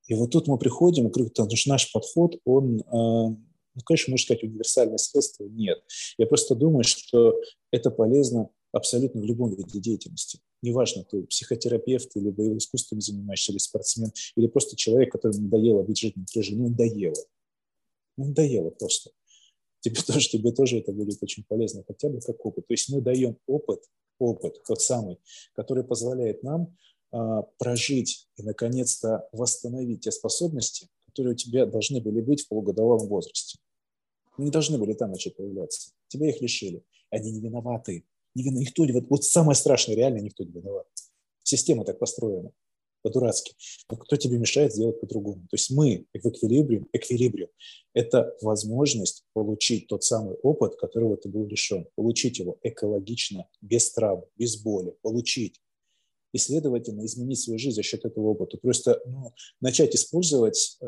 A: И вот тут мы приходим, потому что наш подход, он, э, ну, конечно, можно сказать, универсальное средство нет. Я просто думаю, что это полезно абсолютно в любом виде деятельности. Неважно, ты психотерапевт или боевым искусством занимаешься, или спортсмен, или просто человек, которому надоело быть жить напряженным. Ну, надоело. Ну, надоело просто. Тебе тоже, тебе тоже это будет очень полезно, хотя бы как опыт. То есть мы даем опыт, опыт, тот самый, который позволяет нам а, прожить и, наконец-то, восстановить те способности, которые у тебя должны были быть в полугодовом возрасте. Не должны были там начать появляться. Тебя их лишили. Они не виноваты виноват. Никто не Вот самое страшное, реально никто не виноват. Система так построена по-дурацки. Но кто тебе мешает сделать по-другому? То есть мы в эквилибриум, эквилибриум – это возможность получить тот самый опыт, которого ты был лишен. Получить его экологично, без травм, без боли. Получить. И, следовательно, изменить свою жизнь за счет этого опыта. Просто ну, начать использовать э,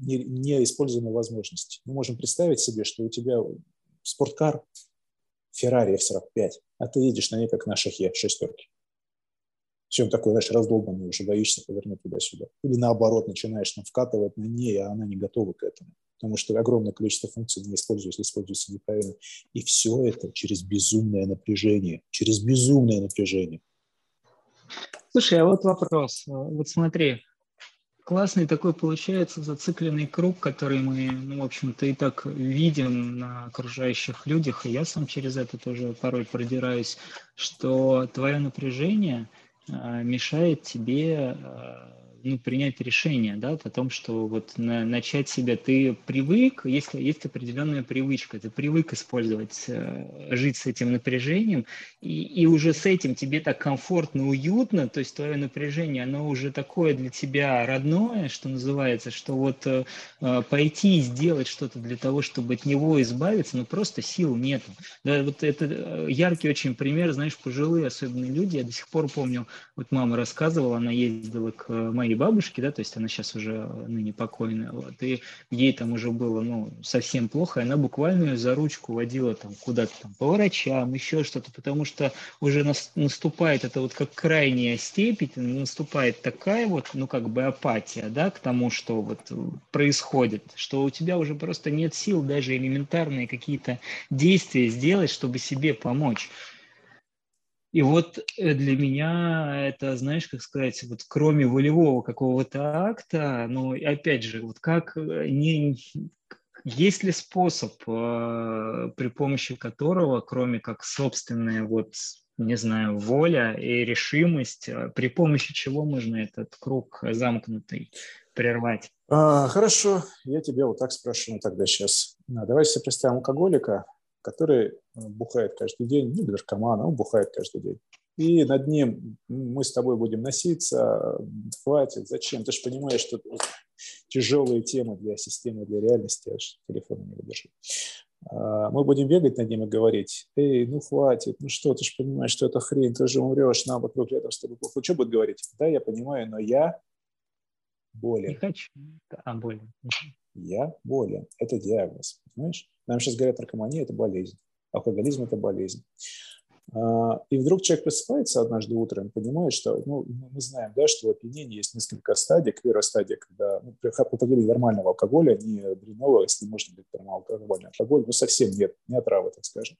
A: неиспользуемые возможности. Мы можем представить себе, что у тебя спорткар, Феррари F45, а ты едешь на ней, как на шахе, шестерки. Все, такой, знаешь, раздолбанный, уже боишься повернуть туда-сюда. Или наоборот, начинаешь там вкатывать на ней, а она не готова к этому. Потому что огромное количество функций не используется, используется неправильно. И все это через безумное напряжение. Через безумное напряжение.
B: Слушай, а вот вопрос. Вот смотри, классный такой получается зацикленный круг, который мы, ну, в общем-то, и так видим на окружающих людях, и я сам через это тоже порой продираюсь, что твое напряжение э, мешает тебе э, ну, принять решение, да, о том, что вот на, начать себя, ты привык, если есть определенная привычка, ты привык использовать, э, жить с этим напряжением, и, и уже с этим тебе так комфортно, уютно, то есть твое напряжение, оно уже такое для тебя родное, что называется, что вот э, э пойти и сделать что-то для того, чтобы от него избавиться, ну просто сил нет. Да, вот это яркий очень пример, знаешь, пожилые особенные люди, я до сих пор помню, вот мама рассказывала, она ездила к моей моей бабушки, да, то есть она сейчас уже э, ныне покойная, вот, и ей там уже было, ну, совсем плохо, и она буквально ее за ручку водила там куда-то там по врачам, еще что-то, потому что уже нас, наступает это вот как крайняя степень, наступает такая вот, ну, как бы апатия, да, к тому, что вот происходит, что у тебя уже просто нет сил даже элементарные какие-то действия сделать, чтобы себе помочь. И вот э, для меня это, знаешь, как сказать, вот кроме волевого какого-то акта, ну, опять же, вот как э, не, есть ли способ, э, при помощи которого, кроме как собственная вот, не знаю, воля и решимость, при помощи чего можно этот круг замкнутый прервать?
A: А, хорошо, я тебя вот так спрашиваю тогда сейчас. Давай себе представим алкоголика, который э, бухает каждый день, ну, наркоман, он бухает каждый день. И над ним мы с тобой будем носиться, хватит, зачем? Ты же понимаешь, что тяжелые темы для системы, для реальности, аж телефона не выдержу. А, мы будем бегать над ним и говорить, эй, ну хватит, ну что, ты же понимаешь, что это хрень, ты же умрешь, нам вокруг рядом с тобой плохо. Что будет говорить? Да, я понимаю, но я болен. Не хочу. А, болен. Я болен. Это диагноз, понимаешь? Нам сейчас говорят, наркомания – это болезнь, алкоголизм – это болезнь. А, и вдруг человек просыпается однажды утром понимает, что ну, мы знаем, да, что в опьянении есть несколько стадий. Первая стадия, когда ну, при употреблении нормального алкоголя, не дрянного, если можно быть нормальный алкоголь, ну совсем нет, не отравы, так скажем.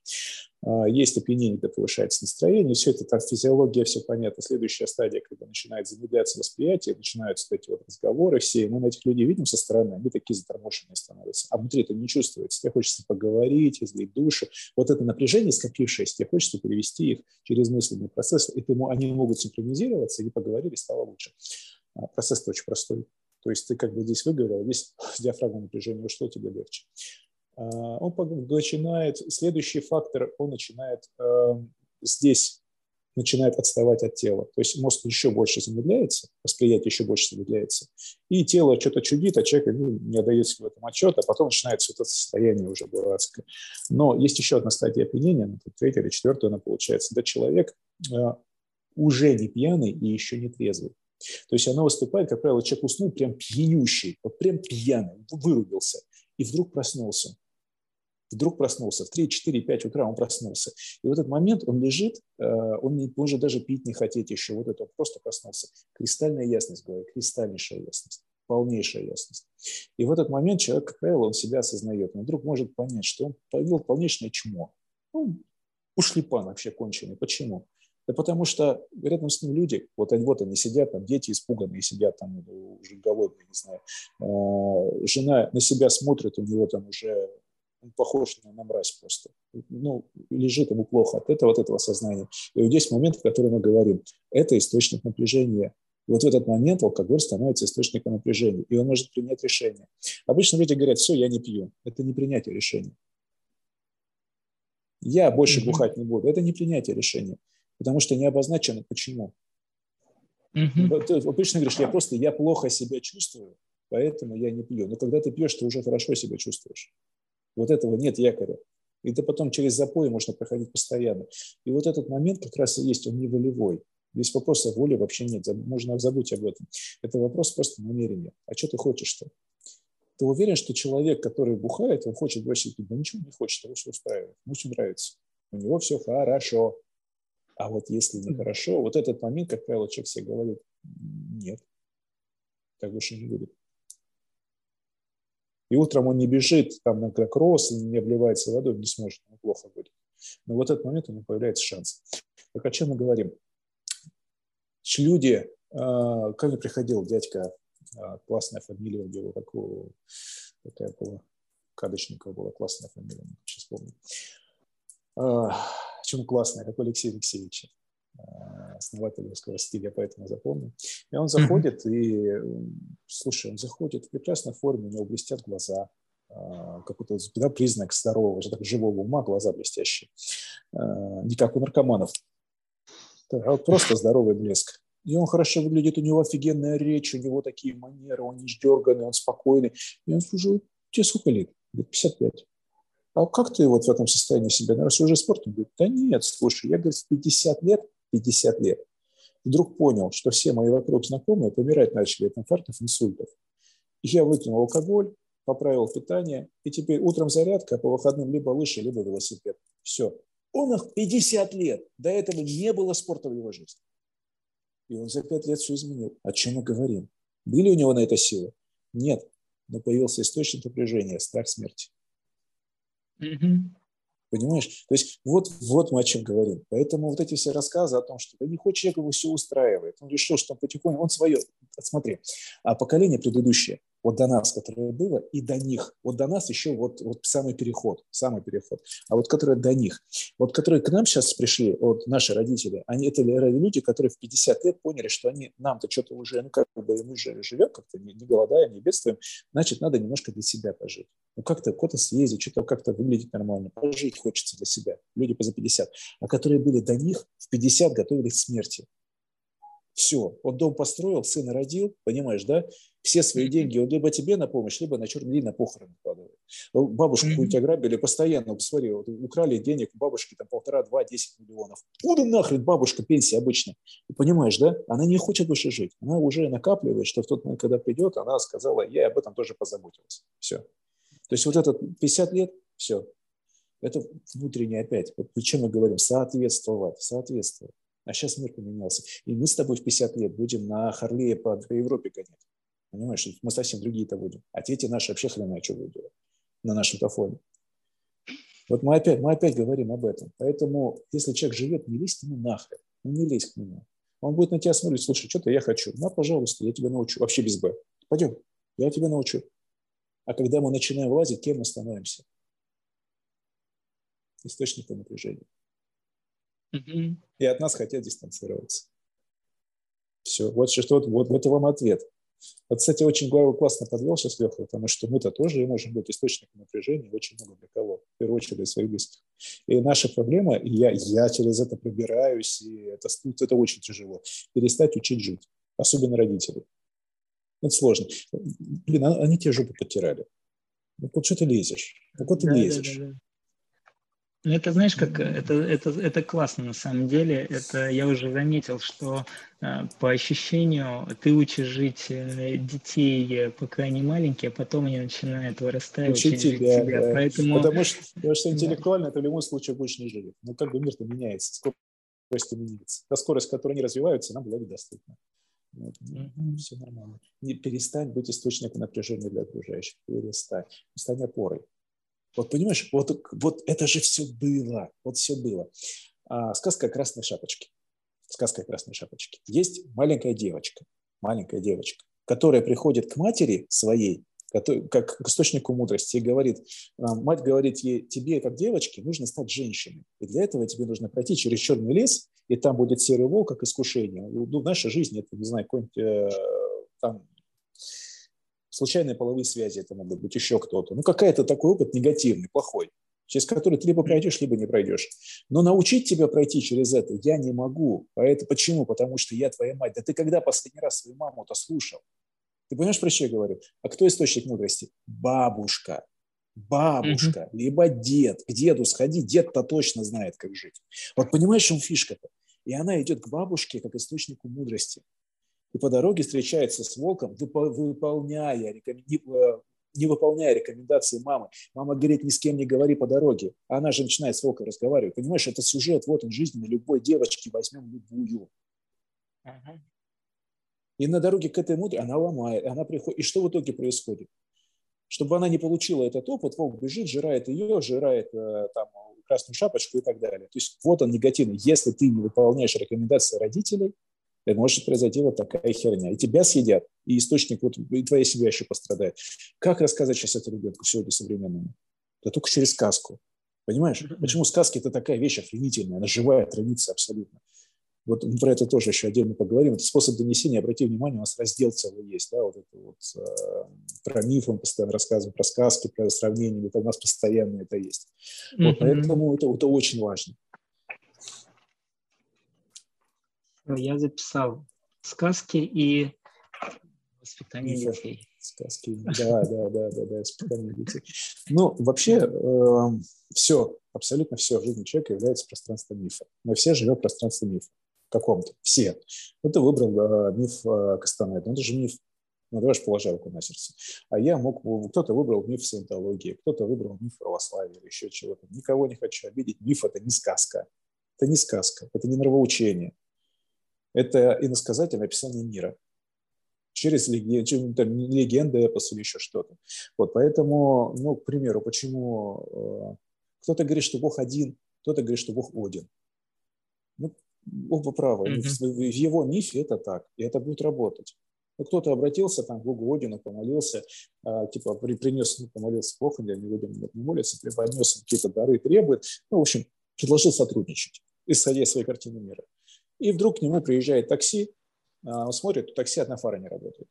A: А, есть опьянение, когда повышается настроение, все это там физиология, все понятно. Следующая стадия, когда начинает замедляться восприятие, начинаются эти вот разговоры все, и мы на этих людей видим со стороны, они такие заторможенные становятся. А внутри это не чувствуется. Тебе хочется поговорить, излить душу. Вот это напряжение, скопившееся, тебе хочется перевести их через мысленный процесс, и ты, они могут синхронизироваться, и поговорили, стало лучше. А, процесс очень простой. То есть ты как бы здесь выговорил, здесь с диафрагмой напряжение ушло, тебе легче. А, он начинает, следующий фактор, он начинает эм, здесь начинает отставать от тела. То есть мозг еще больше замедляется, восприятие еще больше замедляется, и тело что-то чудит, а человек ну, не отдает в этом отчет, а потом начинается вот это состояние уже дурацкое. Но есть еще одна стадия опьянения, третья или четвертая она получается, когда человек э, уже не пьяный и еще не трезвый. То есть она выступает, как правило, человек уснул прям пьянющий, вот прям пьяный, вырубился, и вдруг проснулся вдруг проснулся. В 3, 4, 5 утра он проснулся. И в этот момент он лежит, э, он не может даже пить не хотеть еще. Вот это он просто проснулся. Кристальная ясность, говорю, кристальнейшая ясность, полнейшая ясность. И в этот момент человек, как правило, он себя осознает. Он вдруг может понять, что он повел полнейшее чмо. Ну, ушлепан вообще конченый. Почему? Да потому что рядом с ним люди, вот они, вот они сидят, там дети испуганные сидят, там уже голодные, не знаю. Э, жена на себя смотрит, у него там уже он похож на, на мразь просто. Ну, лежит ему плохо от этого, от этого сознания. И вот здесь момент, в котором мы говорим, это источник напряжения. И вот в этот момент алкоголь становится источником напряжения, и он может принять решение. Обычно люди говорят, все, я не пью. Это не принятие решения. Я больше бухать не буду. Это не принятие решения, потому что не обозначено почему. Mm-hmm. Ты обычно говоришь, я просто, я плохо себя чувствую, поэтому я не пью. Но когда ты пьешь, ты уже хорошо себя чувствуешь. Вот этого нет якоря. И это потом через запой можно проходить постоянно. И вот этот момент как раз и есть, он не волевой. Здесь вопроса воли вообще нет, можно забыть об этом. Это вопрос просто намерения. А что ты хочешь-то? Ты уверен, что человек, который бухает, он хочет бросить? Да ничего не хочет, его все устраивает, ему все нравится. У него все хорошо. А вот если нехорошо, вот этот момент, как правило, человек себе говорит, нет, так больше не будет. И утром он не бежит там на кросс, не обливается водой, не сможет, ему плохо будет. Но вот этот момент у него появляется шанс. Так о чем мы говорим? Люди, а, ко мне приходил дядька А, классная фамилия у него, такого, такая была. Кадочникова была классная фамилия, сейчас помню. Почему классная, как у Алексея Алексеевича а, основатель русского стиля, поэтому запомнил. И он заходит, и, слушай, он заходит в прекрасной форме, у него блестят глаза, а, какой-то да, признак здорового, так, живого ума, глаза блестящие. Не как у наркоманов. А вот просто здоровый блеск. И он хорошо выглядит, у него офигенная речь, у него такие манеры, он не дерганный, он спокойный. И он слушай, тебе сколько лет? 55. А как ты вот в этом состоянии себя? Наверное, уже спортом? Говорит, да нет, слушай, я, говорит, в 50 лет, 50 лет, вдруг понял, что все мои вокруг знакомые помирать начали от инфарктов, инсультов. Я выкинул алкоголь, поправил питание, и теперь утром зарядка, а по выходным либо лыжи, либо велосипед. Все. Он их 50 лет. До этого не было спорта в его жизни. И он за 5 лет все изменил. О чем мы говорим? Были у него на это силы? Нет. Но появился источник напряжения, страх смерти. Mm-hmm. Понимаешь? То есть вот, вот мы о чем говорим. Поэтому вот эти все рассказы о том, что да не хочет человек его все устраивает. Он решил, что он потихоньку, он свое, смотри, а поколение предыдущее, вот до нас, которое было, и до них. Вот до нас еще вот, вот самый переход, самый переход. А вот которое до них. Вот которые к нам сейчас пришли, вот наши родители, они это люди, которые в 50 лет поняли, что они нам-то что-то уже, ну как бы мы же живем как-то, не, не голодаем, не бедствуем, значит, надо немножко для себя пожить. Ну как-то куда-то съездить, что-то как-то выглядеть нормально, пожить хочется для себя. Люди по за 50. А которые были до них, в 50 готовились к смерти. Все, он дом построил, сына родил, понимаешь, да? Все свои деньги он либо тебе на помощь, либо на черный день на похороны вкладывает. Бабушку mm-hmm. тебя грабили постоянно, посмотри, вот, украли денег бабушки там полтора, два, десять миллионов. Куда нахрен бабушка пенсия обычно? Ты понимаешь, да? Она не хочет больше жить. Она уже накапливает, что в тот момент, когда придет, она сказала, я об этом тоже позаботилась. Все. То есть вот этот 50 лет, все. Это внутреннее опять. Вот о чем мы говорим? Соответствовать, соответствовать. А сейчас мир поменялся. И мы с тобой в 50 лет будем на Харлее по Европе гонять. Понимаешь, мы совсем другие-то будем. А дети наши вообще хрена что будут делать на нашем-то фоне. Вот мы опять, мы опять говорим об этом. Поэтому, если человек живет, не лезь к нему нахрен. Ну, не лезь к нему. Он будет на тебя смотреть, слушай, что-то я хочу. На, пожалуйста, я тебя научу. Вообще без «б». Пойдем, я тебя научу. А когда мы начинаем влазить, кем мы становимся? Источником напряжения. Mm-hmm. И от нас хотят дистанцироваться. Все. Вот, что, вот, вот, вот вам ответ. Вот, кстати, очень классно подвел сейчас Леха, потому что мы-то тоже можем быть источником напряжения очень много для кого. В первую очередь для своих близких. И наша проблема, и я, я через это пробираюсь, и это, это очень тяжело, перестать учить жить, особенно родителей. Это сложно. Блин, а, они тебе жопу потирали. Ну, вот что ты лезешь? Ну, вот ты да, лезешь. Да, да, да.
B: Ну, это, знаешь, как это, это, это классно на самом деле. Это я уже заметил, что э, по ощущению ты учишь жить э, детей, пока они маленькие, а потом они начинают вырастать, учить, тебя. тебя. Да.
A: Поэтому... Потому, что, потому что интеллектуально ты в любом случае больше не живет. Ну, как бы мир-то меняется, скорость меняется. Та скорость, которой они развиваются, нам была недоступна. Вот. Mm-hmm. Все нормально. Не перестань быть источником напряжения для окружающих. Перестань. Стань опорой. Вот понимаешь, вот, вот это же все было, вот все было. А, сказка о красной шапочке. Сказка о красной шапочке. Есть маленькая девочка, маленькая девочка, которая приходит к матери своей, как к источнику мудрости, и говорит, а, мать говорит ей, тебе, как девочке, нужно стать женщиной. И для этого тебе нужно пройти через черный лес, и там будет серый волк, как искушение. Ну, в нашей жизни это, не знаю, какой-нибудь э, там случайные половые связи это могут быть, еще кто-то. Ну, какая-то такой опыт негативный, плохой, через который ты либо пройдешь, либо не пройдешь. Но научить тебя пройти через это я не могу. Поэтому, почему? Потому что я твоя мать. Да ты когда последний раз свою маму-то слушал? Ты понимаешь, про что я говорю? А кто источник мудрости? Бабушка. Бабушка, mm-hmm. либо дед. К деду сходи, дед-то точно знает, как жить. Вот понимаешь, в чем фишка-то? И она идет к бабушке как источнику мудрости и по дороге встречается с волком, выполняя, не выполняя рекомендации мамы. Мама говорит, ни с кем не говори по дороге. А она же начинает с волком разговаривать. Понимаешь, это сюжет, вот он, жизненный, любой девочки, возьмем любую. И на дороге к этой мудре она ломает, она приходит. И что в итоге происходит? Чтобы она не получила этот опыт, волк бежит, жирает ее, жирает э, там, красную шапочку и так далее. То есть вот он негативный. Если ты не выполняешь рекомендации родителей, И может произойти вот такая херня. И тебя съедят, и источник, вот, и твоя семья еще пострадает. Как рассказать сейчас это ребенку сегодня современному? Да только через сказку. Понимаешь? Почему сказки – это такая вещь охренительная, она живая традиция абсолютно. Вот мы про это тоже еще отдельно поговорим. Это способ донесения, обрати внимание, у нас раздел целый есть, да, вот это вот э, про мифы мы постоянно рассказываем, про сказки, про сравнения, это у нас постоянно это есть. Mm-hmm. Вот, поэтому это, это очень важно.
B: Я записал сказки и воспитание
A: детей. Сказки, да, да, да, да, да, воспитание детей. Ну, вообще, э, эм, все, абсолютно все в жизни человека является пространством мифа. Мы все живем в пространстве мифа каком-то, все. Ну, ты выбрал э, миф э, Кастанеда, ну, это же миф, ну, давай же положа руку на сердце. А я мог, кто-то выбрал миф саентологии, кто-то выбрал миф православия или еще чего-то. Никого не хочу обидеть. Миф – это не сказка. Это не сказка, это не нравоучение. Это иносказательное описание мира через легенды, там, легенды, эпос или еще что-то. Вот, поэтому, ну, к примеру, почему э, кто-то говорит, что Бог один, кто-то говорит, что Бог один. Ну, оба правы. Mm-hmm. В, в его мифе это так, и это будет работать. Ну, кто-то обратился там к Богу Одину, помолился, э, типа при, принес, ну, помолился него Один не молится, преподнес какие-то дары, требует. Ну, в общем, предложил сотрудничать, исходя из своей картины мира. И вдруг к нему приезжает такси, а, он смотрит, у такси одна фара не работает.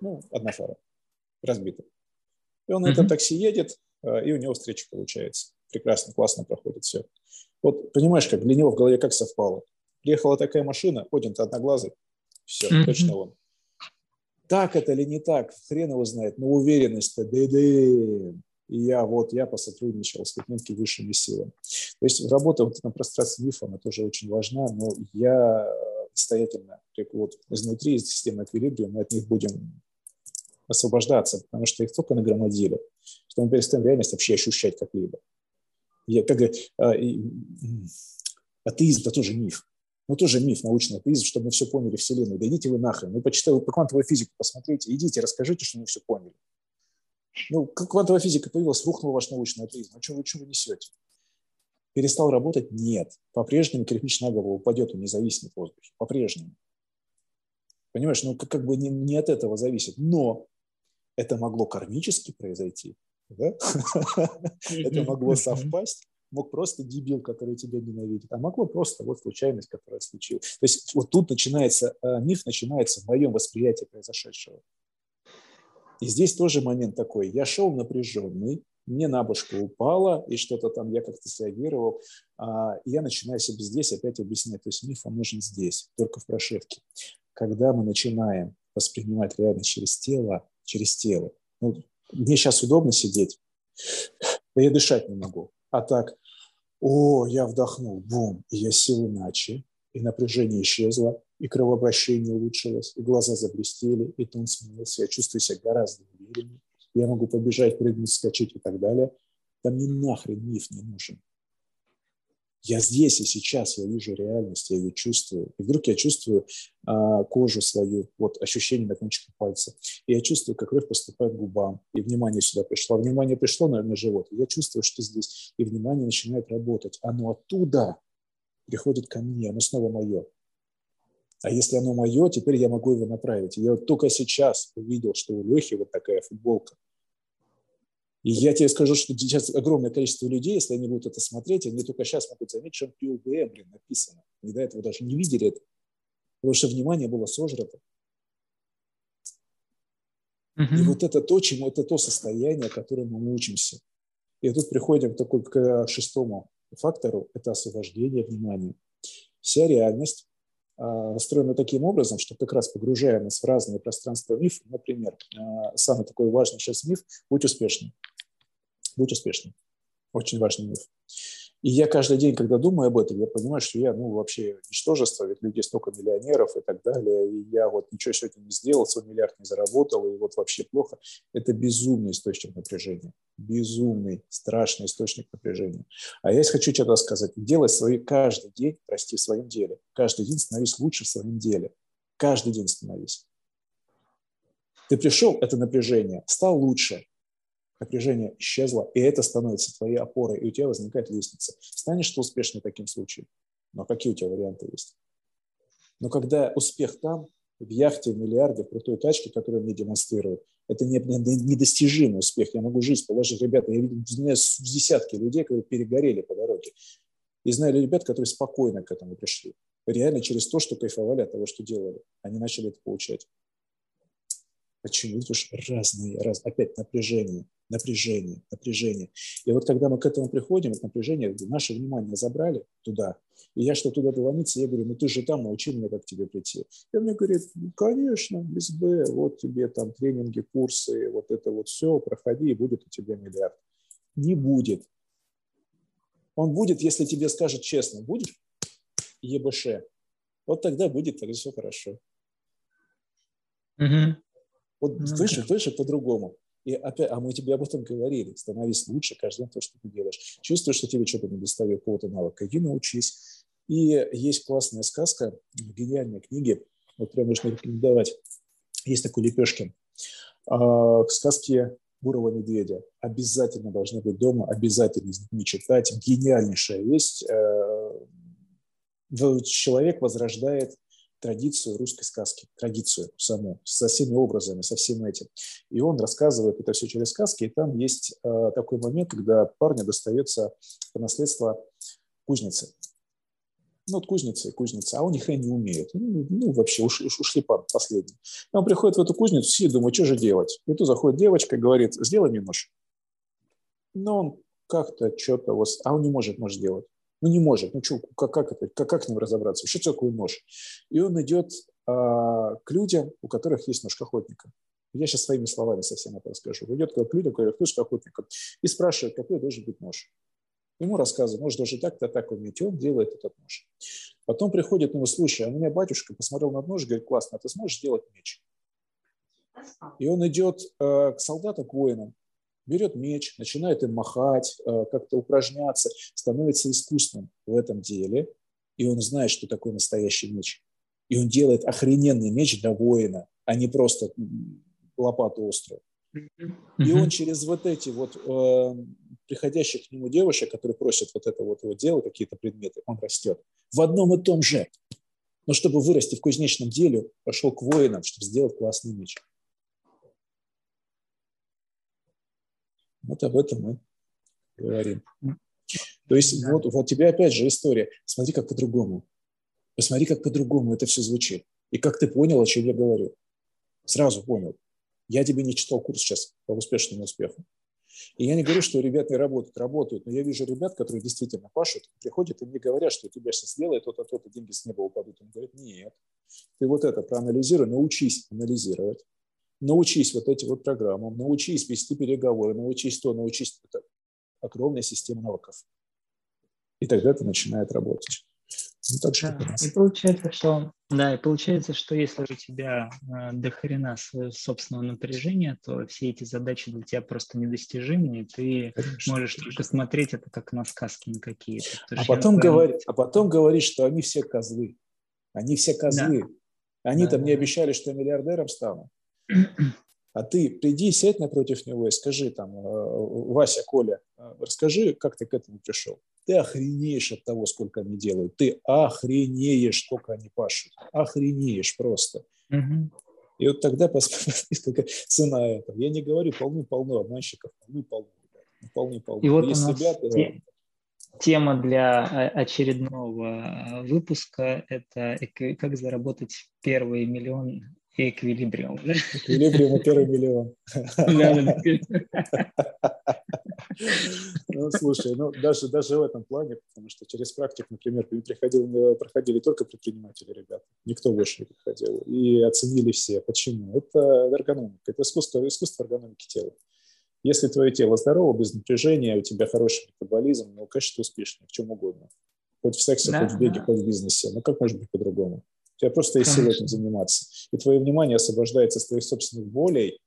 A: Ну, одна фара разбита. И он на этом такси едет, а, и у него встреча получается. Прекрасно, классно проходит все. Вот понимаешь, как для него в голове как совпало. Приехала такая машина, один-то одноглазый, все, точно он. Так это или не так, хрен его знает, но уверенность-то, да-да. И я вот, я посотрудничал с какими-то высшими силами. То есть работа вот на пространстве мифа, она тоже очень важна, но я самостоятельно, вот изнутри из системы эквилибриум, мы от них будем освобождаться, потому что их только нагромадили, что мы перестаем реальность вообще ощущать как-либо. Я, как, а, и, атеизм – это тоже миф. Ну, тоже миф, научный атеизм, чтобы мы все поняли Вселенную. Да идите вы нахрен. Ну, почитайте, по квантовой физике посмотрите, идите, расскажите, что мы все поняли. Ну, как квантовая физика появилась, рухнул ваш научный атеизм. А что вы, что вы несете? Перестал работать? Нет. По-прежнему кирпич на голову упадет, он не зависит от воздуха. По-прежнему. Понимаешь, ну как, как бы не, не от этого зависит. Но это могло кармически произойти. Да? это могло совпасть. Мог просто дебил, который тебя ненавидит, а могло просто вот случайность, которая случилась. То есть вот тут начинается, э, миф начинается в моем восприятии произошедшего. И здесь тоже момент такой. Я шел напряженный, мне на башку упало, и что-то там я как-то среагировал. А, и я начинаю себе здесь опять объяснять. То есть миф, он нужен здесь, только в прошивке. Когда мы начинаем воспринимать реальность через тело, через тело. Ну, мне сейчас удобно сидеть, я дышать не могу. А так, о, я вдохнул, бум, и я сел иначе, и напряжение исчезло, и кровообращение улучшилось, и глаза заблестели, и тон сменился, я чувствую себя гораздо увереннее я могу побежать, прыгнуть, скачать и так далее. Там мне нахрен миф не нужен. Я здесь и сейчас, я вижу реальность, я ее чувствую. И вдруг я чувствую а, кожу свою, вот ощущение на кончике пальца. И я чувствую, как кровь поступает к губам. И внимание сюда пришло. Внимание пришло, наверное, на живот. И я чувствую, что здесь. И внимание начинает работать. Оно оттуда приходит ко мне, оно снова мое. А если оно мое, теперь я могу его направить. я вот только сейчас увидел, что у Лехи вот такая футболка. И я тебе скажу, что сейчас огромное количество людей, если они будут это смотреть, они только сейчас могут заметить, что PUBM, блин, написано. Они до этого даже не видели это. Потому что внимание было сожрато. Uh-huh. И вот это то, чему это то состояние, которому мы учимся. И тут приходим к, такой, к шестому фактору, это освобождение внимания. Вся реальность настроена а, таким образом, что как раз погружая нас в разные пространства миф, например, а, самый такой важный сейчас миф – будь успешным. Будь успешным. Очень важный миф. И я каждый день, когда думаю об этом, я понимаю, что я, ну, вообще ничтожество, ведь людей столько миллионеров и так далее, и я вот ничего сегодня не сделал, свой миллиард не заработал, и вот вообще плохо. Это безумный источник напряжения. Безумный, страшный источник напряжения. А я хочу что-то сказать. Делай свои каждый день, прости, в своем деле. Каждый день становись лучше в своем деле. Каждый день становись. Ты пришел, это напряжение, стал лучше, напряжение исчезло, и это становится твоей опорой, и у тебя возникает лестница. Станешь ты успешным таким случаем? Но какие у тебя варианты есть? Но когда успех там, в яхте, в миллиарде, в крутой тачке, которую мне демонстрируют, это недостижимый успех. Я могу жизнь положить. Ребята, я знаю десятки людей, которые перегорели по дороге. И знаю ребят, которые спокойно к этому пришли. Реально через то, что кайфовали от того, что делали. Они начали это получать. Почему? Что разные, раз, опять напряжение, напряжение, напряжение. И вот когда мы к этому приходим, это напряжение, наше внимание забрали туда, и я что туда доломиться, я говорю, ну ты же там, научи меня, как к тебе прийти. И он мне говорит, ну, конечно, без Б, вот тебе там тренинги, курсы, вот это вот все, проходи, и будет у тебя миллиард. Не будет. Он будет, если тебе скажет честно, будешь ЕБШ, вот тогда будет, тогда все хорошо. Угу. Вот ну, выше, да. выше по-другому. И опять, а мы тебе об этом говорили. Становись лучше каждый день то, что ты делаешь. Чувствуешь, что тебе что-то не достает какого-то навыка. Иди научись. И есть классная сказка в гениальной книге. Вот прям можно рекомендовать. Есть такой Лепешкин. А, сказки Бурого медведя. Обязательно должны быть дома, обязательно с детьми читать. Гениальнейшая вещь. Э, человек возрождает традицию русской сказки, традицию саму, со всеми образами, со всем этим. И он рассказывает это все через сказки, и там есть э, такой момент, когда парню достается по наследству кузницы. Ну, вот кузница и кузница, а он ни не умеет. Ну, ну вообще, уш, уш, ушли по последний. И он приходит в эту кузницу, сидит, думает, что же делать? И тут заходит девочка, говорит, сделай мне нож. Но он как-то что-то, вот, а он не может нож сделать. Ну, не может. Ну, что, как, как, это, как, как с ним разобраться? Что такое нож? И он идет а, к людям, у которых есть нож охотника. Я сейчас своими словами совсем это расскажу. Идет к людям, у которых нож охотника, и спрашивает, какой должен быть нож. Ему рассказывают, нож должен так-то, так уметь. И он делает этот нож. Потом приходит ему, слушай, а у меня батюшка посмотрел на нож, говорит, классно, а ты сможешь сделать меч? И он идет э, к солдатам, к воинам, берет меч, начинает им махать, э, как-то упражняться, становится искусным в этом деле, и он знает, что такое настоящий меч. И он делает охрененный меч для воина, а не просто лопату острую. И он через вот эти вот э, приходящих к нему девушек, которые просят вот это вот его дело, какие-то предметы, он растет. В одном и том же. Но чтобы вырасти в кузнечном деле, пошел к воинам, чтобы сделать классный меч. Вот об этом мы говорим. То есть да. вот, вот тебе опять же история. Смотри, как по-другому. Посмотри, как по-другому это все звучит. И как ты понял, о чем я говорю. Сразу понял. Я тебе не читал курс сейчас по успешному успеху. И я не говорю, что ребята не работают, работают, но я вижу ребят, которые действительно пашут, приходят и мне говорят, что у тебя сейчас сделает то-то, то-то, деньги с неба упадут. Он говорит, нет, ты вот это проанализируй, научись анализировать, научись вот этим вот программам, научись вести переговоры, научись то, научись это. Огромная система навыков. И тогда это начинает работать.
B: Ну, так да, и получается, что да, и получается, что если у тебя э, до хрена собственного напряжения, то все эти задачи для тебя просто недостижимы, и ты конечно, можешь конечно. только смотреть это как на сказки на какие-то.
A: А потом, говори, а потом говорить, что они все козлы. Они все козлы. Да. Они да, там да. не обещали, что я миллиардером стану. А ты приди, сядь напротив него и скажи там, э, Вася, Коля, э, расскажи, как ты к этому пришел. Ты охренеешь от того, сколько они делают. Ты охренеешь, сколько они пашут. Охренеешь просто. Угу. И вот тогда посмотри, какая цена этого. Я не говорю, полны-полно обманщиков, полны-полно.
B: Полны-полно. И вот Есть у нас ребята, те, тема для э, очередного выпуска – это как заработать первый миллион Эквилибриум.
A: Эквилибриум и первый миллион. Ну, слушай, ну, даже, даже в этом плане, потому что через практику, например, приходил, проходили только предприниматели, ребята, никто больше не приходил, и оценили все. Почему? Это эргономика, это искусство, искусство эргономики тела. Если твое тело здорово, без напряжения, у тебя хороший метаболизм, ну, конечно, ты успешный в чем угодно. Хоть в сексе, да, хоть в беге, да. хоть в бизнесе. Ну, как может быть по-другому? У тебя просто есть сила этим заниматься. И твое внимание освобождается с твоих собственных болей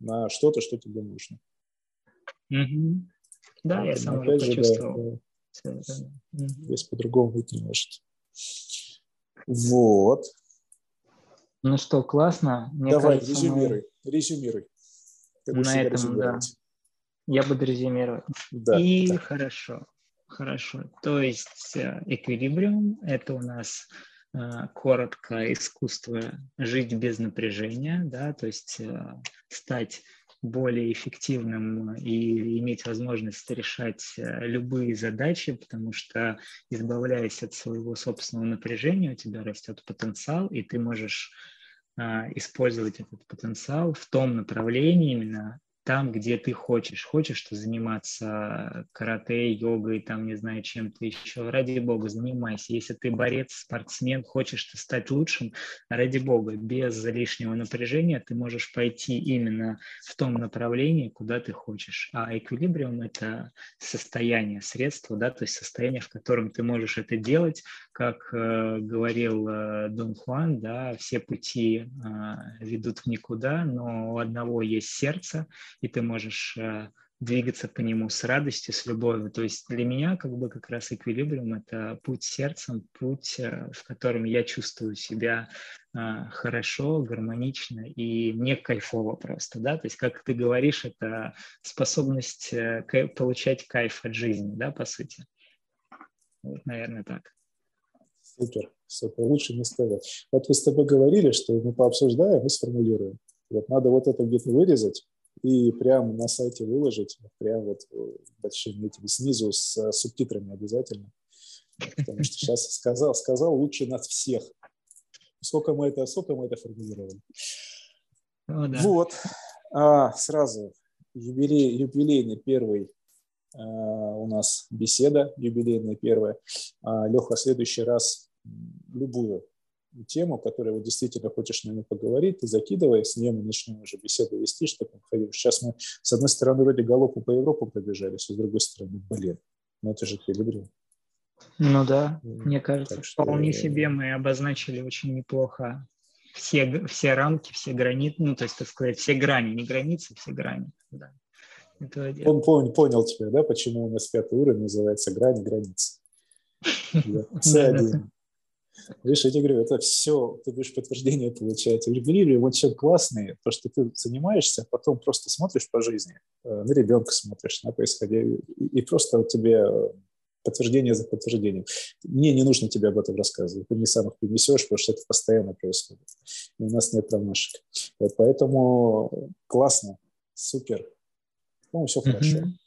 A: на что-то, что тебе нужно.
B: Угу. Да, я сам уже почувствовал. Да, да.
A: Здесь по-другому быть не может. Вот.
B: Ну что, классно.
A: Мне Давай, кажется, резюмируй. Мы... Резюмируй.
B: Ты на этом, да. Я буду резюмировать. Да, И да. хорошо. Хорошо. То есть эквилибриум – это у нас коротко искусство жить без напряжения, да, то есть стать более эффективным и иметь возможность решать любые задачи, потому что избавляясь от своего собственного напряжения, у тебя растет потенциал, и ты можешь использовать этот потенциал в том направлении именно, там, где ты хочешь. Хочешь ты заниматься карате, йогой, там, не знаю, чем-то еще. Ради бога, занимайся. Если ты борец, спортсмен, хочешь ты стать лучшим, ради бога, без лишнего напряжения ты можешь пойти именно в том направлении, куда ты хочешь. А эквилибриум – это состояние, средство, да, то есть состояние, в котором ты можешь это делать, как э, говорил э, Дон Хуан, да, все пути э, ведут в никуда, но у одного есть сердце, и ты можешь э, двигаться по нему с радостью, с любовью. То есть для меня как бы как раз эквилибриум – это путь сердцем, путь, э, в котором я чувствую себя э, хорошо, гармонично и мне кайфово просто, да, то есть, как ты говоришь, это способность получать кайф от жизни, да, по сути. Вот, наверное, так.
A: Супер, супер, лучше не сказать. Вот вы с тобой говорили, что мы пообсуждаем и сформулируем. Вот надо вот это где-то вырезать, и прямо на сайте выложить, прямо вот э, большими этими снизу с э, субтитрами обязательно. Потому что сейчас сказал, сказал лучше нас всех. Сколько мы это, сколько мы это формулировали. О, да. Вот. А, сразу юбилей, юбилейный первый а, у нас беседа, юбилейная первая. А, Леха, в следующий раз любую тему, которую вот действительно хочешь на нее поговорить, ты закидывай, с ней мы начнем уже беседу вести, чтобы ходил. Сейчас мы, с одной стороны, вроде галопу по Европу пробежались, а с другой стороны, блин, ну это же пилигрим.
B: Ну да, мне кажется, так что... вполне себе мы обозначили очень неплохо все, все рамки, все границы, ну, то есть, так сказать, все грани, не границы, все грани. Да.
A: Он понял, понял тебя, да, почему у нас пятый уровень называется грань границ. С1. Видишь, я тебе говорю, это все, ты будешь подтверждение получать. В Регулире вот все классные, то, что ты занимаешься, потом просто смотришь по жизни, э, на ребенка смотришь, на происходящее, и просто тебе подтверждение за подтверждением. Мне не нужно тебе об этом рассказывать. Ты мне сам их принесешь, потому что это постоянно происходит. И у нас нет промашек. Вот поэтому классно, супер. Ну, все хорошо. Mm-hmm.